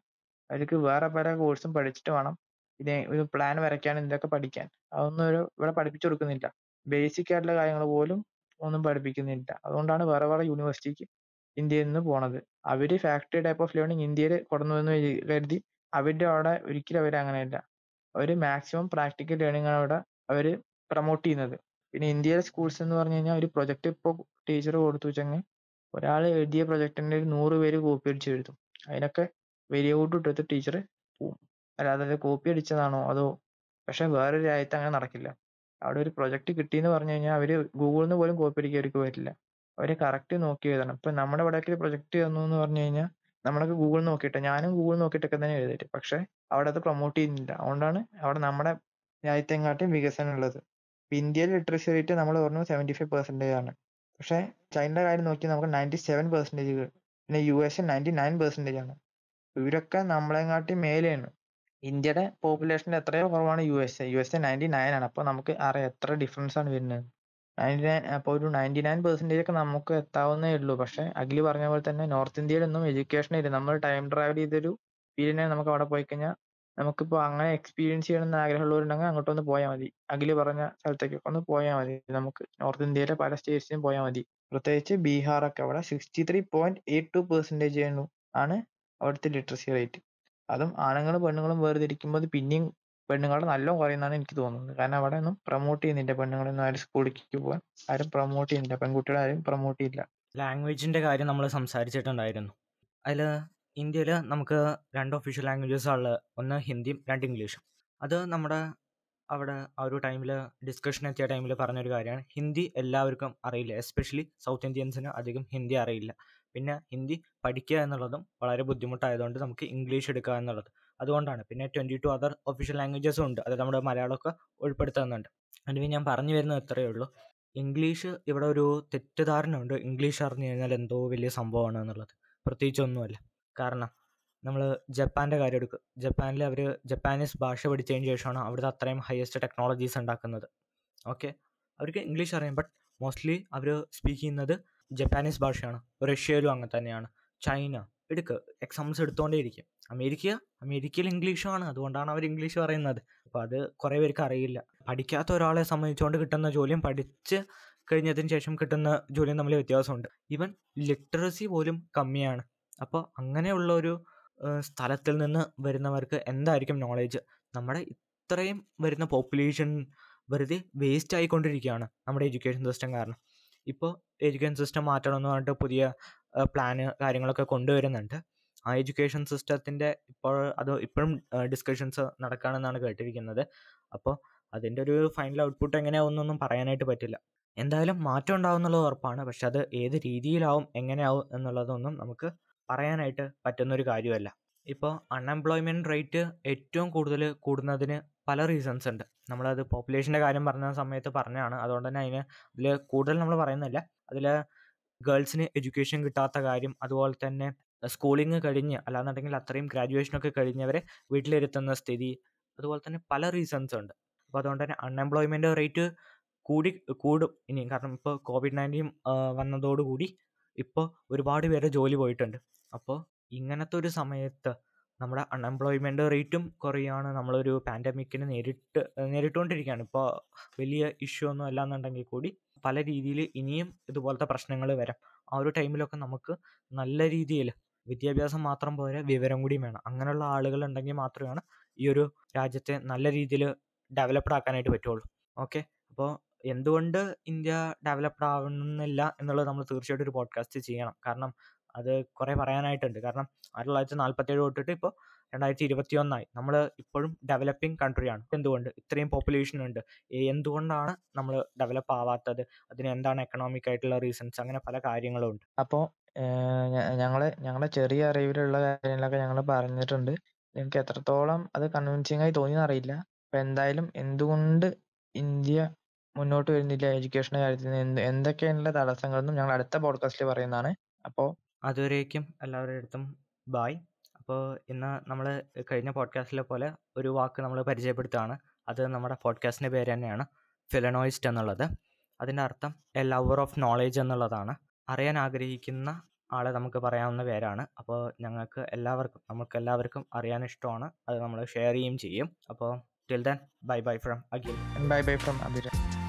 അവർക്ക് വേറെ പല കോഴ്സും പഠിച്ചിട്ട് വേണം. പിന്നെ ഒരു പ്ലാൻ വരയ്ക്കാൻ ഇതൊക്കെ പഠിക്കാൻ. അതൊന്നും ഒരു ഇവിടെ പഠിപ്പിച്ചു കൊടുക്കുന്നില്ല. ബേസിക് ആയിട്ടുള്ള കാര്യങ്ങൾ പോലും ഒന്നും പഠിപ്പിക്കുന്നില്ല. അതുകൊണ്ടാണ് വേറെ വേറെ യൂണിവേഴ്സിറ്റിക്ക് ഇന്ത്യയിൽ നിന്ന് പോണത്. അവർ ഫാക്ടറി ടൈപ്പ് ഓഫ് ലേണിംഗ് ഇന്ത്യയിൽ കൊണ്ടുവന്നു എന്ന് കരുതി അവരുടെ അവിടെ ഒരിക്കലും അവർ അങ്ങനെയല്ല. അവർ മാക്സിമം പ്രാക്ടിക്കൽ ലേണിംഗ് ആണ് അവിടെ അവർ പ്രൊമോട്ട് ചെയ്യുന്നത്. പിന്നെ ഇന്ത്യയിലെ സ്കൂൾസ് എന്ന് പറഞ്ഞു കഴിഞ്ഞാൽ ഒരു പ്രൊജക്ട് ഇപ്പോൾ ടീച്ചർ കൊടുത്തു വെച്ചെങ്കിൽ ഒരാൾ എഴുതിയ പ്രൊജക്ടിന്റെ ഒരു നൂറ് പേര് കോപ്പി അടിച്ച് എഴുതും. അതിനൊക്കെ ഔട്ട് ഇട്ടിട്ട് ടീച്ചർ പോവും. അല്ലാതെ അത് കോപ്പി അടിച്ചതാണോ? അതോ പക്ഷെ വേറൊരു രാജ്യത്ത് അങ്ങനെ നടക്കില്ല. അവിടെ ഒരു പ്രൊജക്ട് കിട്ടിയെന്ന് പറഞ്ഞു കഴിഞ്ഞാൽ അവർ ഗൂഗിളിൽ നിന്ന് പോലും കോപ്പി അടിക്കാൻ അവർക്ക് പറ്റില്ല. കറക്റ്റ് നോക്കി എഴുതണം. ഇപ്പൊ നമ്മുടെ ഇവിടെയൊക്കെ പ്രൊജക്ട് തന്നു എന്ന് പറഞ്ഞു കഴിഞ്ഞാൽ നമ്മളൊക്കെ ഗൂഗിൾ നോക്കിയിട്ട് ഞാനും ഗൂഗിൾ നോക്കിയിട്ടൊക്കെ തന്നെ എഴുതിയിട്ട്. പക്ഷെ അവിടെ അത് പ്രൊമോട്ട് ചെയ്യുന്നില്ല. അതുകൊണ്ടാണ് അവിടെ നമ്മുടെ രാജ്യത്തെങ്ങാട്ടും വികസനം ഉള്ളത്. ഇപ്പൊ ഇന്ത്യയിൽ ലിറ്ററസി റേറ്റ് നമ്മൾ പറഞ്ഞു സെവന്റി ഫൈവ് പെർസെന്റേജ് ആണ്. പക്ഷെ ചൈനയുടെ കാര്യം നോക്കി നമുക്ക് നയന്റി സെവൻ പെർസെന്റേജ് പിന്നെ U S ninety nine percentage ആണ്. ഇവരൊക്കെ നമ്മളെങ്ങാട്ടി മേലെയാണ്. ഇന്ത്യയുടെ പോപ്പുലേഷൻ എത്രയോ കുറവാണ് U S A U S A ninety nine ആണ്. അപ്പോൾ നമുക്ക് അറിയാം എത്ര ഡിഫറൻസ് ആണ് വരുന്നത്. നയന്റി നയൻ അപ്പൊ ഒരു നയന്റി നയൻ പെർസെന്റേജ് ഒക്കെ നമുക്ക് എത്താവുന്നേ ഉള്ളൂ. പക്ഷേ അഖിൽ പറഞ്ഞ പോലെ തന്നെ നോർത്ത് ഇന്ത്യയിലൊന്നും എഡ്യൂക്കേഷൻ ഇല്ല. നമ്മൾ ടൈം ട്രാവൽ ചെയ്തൊരു പീരീഡിനെ നമുക്ക് അവിടെ പോയി കഴിഞ്ഞാൽ നമുക്കിപ്പോൾ അങ്ങനെ എക്സ്പീരിയൻസ് ചെയ്യണമെന്ന് ആഗ്രഹമുള്ളവരുണ്ടെങ്കിൽ അങ്ങോട്ടൊന്ന് പോയാൽ മതി. അഖിൽ പറഞ്ഞ സ്ഥലത്തേക്കൊക്കെ ഒന്ന് പോയാൽ മതി. നമുക്ക് നോർത്ത് ഇന്ത്യയിലെ പല സ്റ്റേറ്റ്സിനും പോയാൽ മതി. പ്രത്യേകിച്ച് ബീഹാർ ഒക്കെ അവിടെ sixty three point eight two percentage ആണ് അവിടുത്തെ ലിറ്ററസി റേറ്റ് അതും ആണുങ്ങളും പെണ്ണുങ്ങളും വേർതിരിക്കുമ്പോൾ പിന്നെയും പെണ്ണുങ്ങളുടെ നല്ല കുറയുന്നതാണ് എനിക്ക് തോന്നുന്നത്. കാരണം അവിടെ ഒന്നും പ്രൊമോട്ട് ചെയ്യുന്നില്ല പെണ്ണുങ്ങളൊന്നും ആരും സ്കൂളിലേക്ക് പോകാൻ ആരും പ്രൊമോട്ട് ചെയ്യുന്നില്ല. പെൺകുട്ടികളെ ആരും പ്രൊമോട്ട് ചെയ്യില്ല. ലാംഗ്വേജിന്റെ കാര്യം നമ്മൾ സംസാരിച്ചിട്ടുണ്ടായിരുന്നു. അതിൽ ഇന്ത്യയിൽ നമുക്ക് രണ്ട് ഒഫീഷ്യൽ ലാംഗ്വേജസ് ഉള്ളത് ഒന്ന് ഹിന്ദിയും രണ്ട് ഇംഗ്ലീഷും. അത് നമ്മുടെ അവിടെ ആ ഒരു ടൈമിൽ ഡിസ്കഷൻ എത്തിയ ടൈമിൽ പറഞ്ഞൊരു കാര്യമാണ്. ഹിന്ദി എല്ലാവർക്കും അറിയില്ല. എസ്പെഷ്യലി സൗത്ത് ഇന്ത്യൻസിന് അധികം ഹിന്ദി അറിയില്ല. പിന്നെ ഹിന്ദി പഠിക്കുക എന്നുള്ളതും വളരെ ബുദ്ധിമുട്ടായതുകൊണ്ട് നമുക്ക് ഇംഗ്ലീഷ് എടുക്കുക എന്നുള്ളത്. അതുകൊണ്ടാണ്. പിന്നെ ട്വന്റി ടു അതർ ഒഫീഷ്യൽ ലാംഗ്വേജസും ഉണ്ട്. അത് നമ്മുടെ മലയാളമൊക്കെ ഉൾപ്പെടുത്തുന്നുണ്ട് അതിന് ഞാൻ പറഞ്ഞു വരുന്നത് ഇത്രയേ ഉള്ളൂ. ഇംഗ്ലീഷ് ഇവിടെ ഒരു തെറ്റിദ്ധാരണ ഉണ്ട്. ഇംഗ്ലീഷ് അറിഞ്ഞു കഴിഞ്ഞാൽ എന്തോ വലിയ സംഭവമാണ് എന്നുള്ളത്. പ്രത്യേകിച്ചൊന്നുമല്ല കാരണം നമ്മൾ ജപ്പാന്റെ കാര്യം എടുക്കുക ജപ്പാനിൽ അവർ ജപ്പാനീസ് ഭാഷ പഠിച്ചതിന് ശേഷമാണ് അവിടുത്തെ അത്രയും ഹയസ്റ്റ് ടെക്നോളജീസ് ഉണ്ടാക്കുന്നത്. ഓക്കെ അവർക്ക് ഇംഗ്ലീഷ് അറിയാം. ബട്ട് മോസ്റ്റ്ലി അവർ സ്പീക്ക് ചെയ്യുന്നത് ജപ്പാനീസ് ഭാഷയാണ് റഷ്യയിലും അങ്ങനെ തന്നെയാണ്. ചൈന എടുക്കുക എക്സാംസ് എടുത്തുകൊണ്ടേയിരിക്കും അമേരിക്ക അമേരിക്കയിൽ ഇംഗ്ലീഷാണ് അതുകൊണ്ടാണ് അവർ ഇംഗ്ലീഷ് പറയുന്നത്. അപ്പോൾ അത് കുറേ പേർക്ക് അറിയില്ല. പഠിക്കാത്ത ഒരാളെ സംബന്ധിച്ചുകൊണ്ട് കിട്ടുന്ന ജോലിയും പഠിച്ച് കഴിഞ്ഞതിന് ശേഷം കിട്ടുന്ന ജോലിയും തമ്മിൽ വ്യത്യാസമുണ്ട്. ഈവൻ ലിറ്ററസി പോലും കമ്മിയാണ്. അപ്പോൾ അങ്ങനെയുള്ള ഒരു സ്ഥലത്തിൽ നിന്ന് വരുന്നവർക്ക് എന്തായിരിക്കും നോളേജ് നമ്മുടെ ഇത്രയും വരുന്ന പോപ്പുലേഷൻ വെറുതെ വേസ്റ്റ് ആയിക്കൊണ്ടിരിക്കുകയാണ് നമ്മുടെ എഡ്യൂക്കേഷൻ സിസ്റ്റം കാരണം. ഇപ്പോൾ എഡ്യൂക്കേഷൻ സിസ്റ്റം മാറ്റണമെന്ന് പറഞ്ഞിട്ട് പുതിയ പ്ലാന് കാര്യങ്ങളൊക്കെ കൊണ്ടുവരുന്നുണ്ട്. ആ എഡ്യൂക്കേഷൻ സിസ്റ്റത്തിന്റെ ഇപ്പോൾ അത് ഇപ്പോഴും ഡിസ്കഷൻസ് നടക്കുകയാണെന്നാണ് കേട്ടിരിക്കുന്നത്. അപ്പോൾ അതിന്റെ ഒരു ഫൈനൽ ഔട്ട്പുട്ട് എങ്ങനെയാവുമെന്നൊന്നും പറയാനായിട്ട് പറ്റില്ല. എന്തായാലും മാറ്റം ഉണ്ടാവും എന്നുള്ളത് ഉറപ്പാണ്. പക്ഷെ അത് ഏത് രീതിയിലാവും എങ്ങനെയാവും എന്നുള്ളതൊന്നും നമുക്ക് പറയാനായിട്ട് പറ്റുന്നൊരു കാര്യമല്ല. ഇപ്പോൾ അൺഎംപ്ലോയ്മെന്റ് റേറ്റ് ഏറ്റവും കൂടുതൽ കൂടുന്നതിന് പല റീസൺസ് ഉണ്ട്. നമ്മളത് പോപ്പുലേഷന്റെ കാര്യം പറഞ്ഞ സമയത്ത് പറഞ്ഞതാണ്. അതുകൊണ്ട് തന്നെ അതിന് അതിൽ കൂടുതൽ നമ്മൾ പറയുന്നില്ല. അതിൽ ഗേൾസിന് എഡ്യൂക്കേഷൻ കിട്ടാത്ത കാര്യം അതുപോലെ തന്നെ സ്കൂളിങ് കഴിഞ്ഞ് അല്ലാന്നുണ്ടെങ്കിൽ അത്രയും ഗ്രാജുവേഷനൊക്കെ കഴിഞ്ഞവരെ വീട്ടിലിരുത്തുന്ന സ്ഥിതി അതുപോലെ തന്നെ പല റീസൺസ് ഉണ്ട്. അപ്പോൾ അതുകൊണ്ട് തന്നെ അൺഎംപ്ലോയ്മെന്റ് റേറ്റ് കൂടി കൂടും. ഇനിയും കാരണം ഇപ്പോൾ കോവിഡ് നയന്റീൻ വന്നതോടുകൂടി ഇപ്പോൾ ഒരുപാട് പേരെ ജോലി പോയിട്ടുണ്ട്. അപ്പോൾ ഇങ്ങനത്തെ ഒരു സമയത്ത് നമ്മുടെ അൺഎംപ്ലോയ്മെന്റ് റേറ്റും കുറയുകയാണ് നമ്മളൊരു പാൻഡമിക്കിന് നേരിട്ട് നേരിട്ടുകൊണ്ടിരിക്കുകയാണ് ഇപ്പോൾ വലിയ ഇഷ്യൂ ഒന്നും അല്ല എന്നുണ്ടെങ്കിൽ കൂടി പല രീതിയിൽ ഇനിയും ഇതുപോലത്തെ പ്രശ്നങ്ങൾ വരാം. ആ ഒരു ടൈമിലൊക്കെ നമുക്ക് നല്ല രീതിയിൽ വിദ്യാഭ്യാസം മാത്രം പോരാ വിവരം കൂടിയും വേണം. അങ്ങനെയുള്ള ആളുകൾ ഉണ്ടെങ്കിൽ മാത്രമാണ് ഈ ഒരു രാജ്യത്തെ നല്ല രീതിയിൽ ഡെവലപ്ഡ് ആക്കാനായിട്ട് പറ്റുള്ളൂ. ഓക്കെ അപ്പോൾ എന്തുകൊണ്ട് ഇന്ത്യ ഡെവലപ്ഡ് ആവുന്നില്ല എന്നുള്ളത് നമ്മൾ തീർച്ചയായിട്ടും ഒരു പോഡ്കാസ്റ്റ് ചെയ്യണം. കാരണം അത് കുറേ പറയാനായിട്ടുണ്ട്. കാരണം ആയിരത്തി തൊള്ളായിരത്തി നാൽപ്പത്തേഴ് തൊട്ടിട്ട് ഇപ്പോൾ രണ്ടായിരത്തി ഇരുപത്തി ഒന്നായി നമ്മൾ ഇപ്പോഴും ഡെവലപ്പിംഗ് ആണ്. എന്തുകൊണ്ട്? ഇത്രയും പോപ്പുലേഷൻ ഉണ്ട്. എന്തുകൊണ്ടാണ് നമ്മൾ ഡെവലപ്പ് ആവാത്തത്? അതിന് എന്താണ് എക്കണോമിക് ആയിട്ടുള്ള റീസൺസ് അങ്ങനെ പല കാര്യങ്ങളും ഉണ്ട്. അപ്പോൾ ഞങ്ങൾ ഞങ്ങളുടെ ചെറിയ അറിവിലുള്ള കാര്യങ്ങളൊക്കെ ഞങ്ങൾ പറഞ്ഞിട്ടുണ്ട്. നിങ്ങൾക്ക് എത്രത്തോളം അത് കൺവിൻസിങ് ആയി തോന്നിയെന്ന് അറിയില്ല. അപ്പൊ എന്തായാലും എന്തുകൊണ്ട് ഇന്ത്യ മുന്നോട്ട് വരുന്നില്ല എഡ്യൂക്കേഷൻ കാര്യത്തിൽ എന്ത് എന്തൊക്കെയാണുള്ള തടസ്സങ്ങളെന്നും ഞങ്ങൾ അടുത്ത പോഡ്കാസ്റ്റിൽ പറയുന്നതാണ്. അപ്പോൾ അതുവരേക്കും എല്ലാവരുടെ അടുത്തും ബായ് അപ്പോൾ ഇന്ന് നമ്മൾ കഴിഞ്ഞ പോഡ്കാസ്റ്റിലെ പോലെ ഒരു വാക്ക് നമ്മൾ പരിചയപ്പെടുത്തുകയാണ്. അത് നമ്മുടെ പോഡ്കാസ്റ്റിന്റെ പേര് തന്നെയാണ് ഫിലനോയിസ്റ്റ് എന്നുള്ളത്. അതിന്റെ അർത്ഥം എ ലവർ ഓഫ് നോളേജ് എന്നുള്ളതാണ്. അറിയാൻ ആഗ്രഹിക്കുന്ന ആളെ നമുക്ക് പറയാവുന്ന പേരാണ്. അപ്പോൾ ഞങ്ങൾക്ക് എല്ലാവർക്കും നമുക്ക് എല്ലാവർക്കും അറിയാൻ ഇഷ്ടമാണ്. അത് നമ്മൾ ഷെയർ ചെയ്യുകയും ചെയ്യും. അപ്പോൾ till then bye bye from Akhil bye bye from Abhiram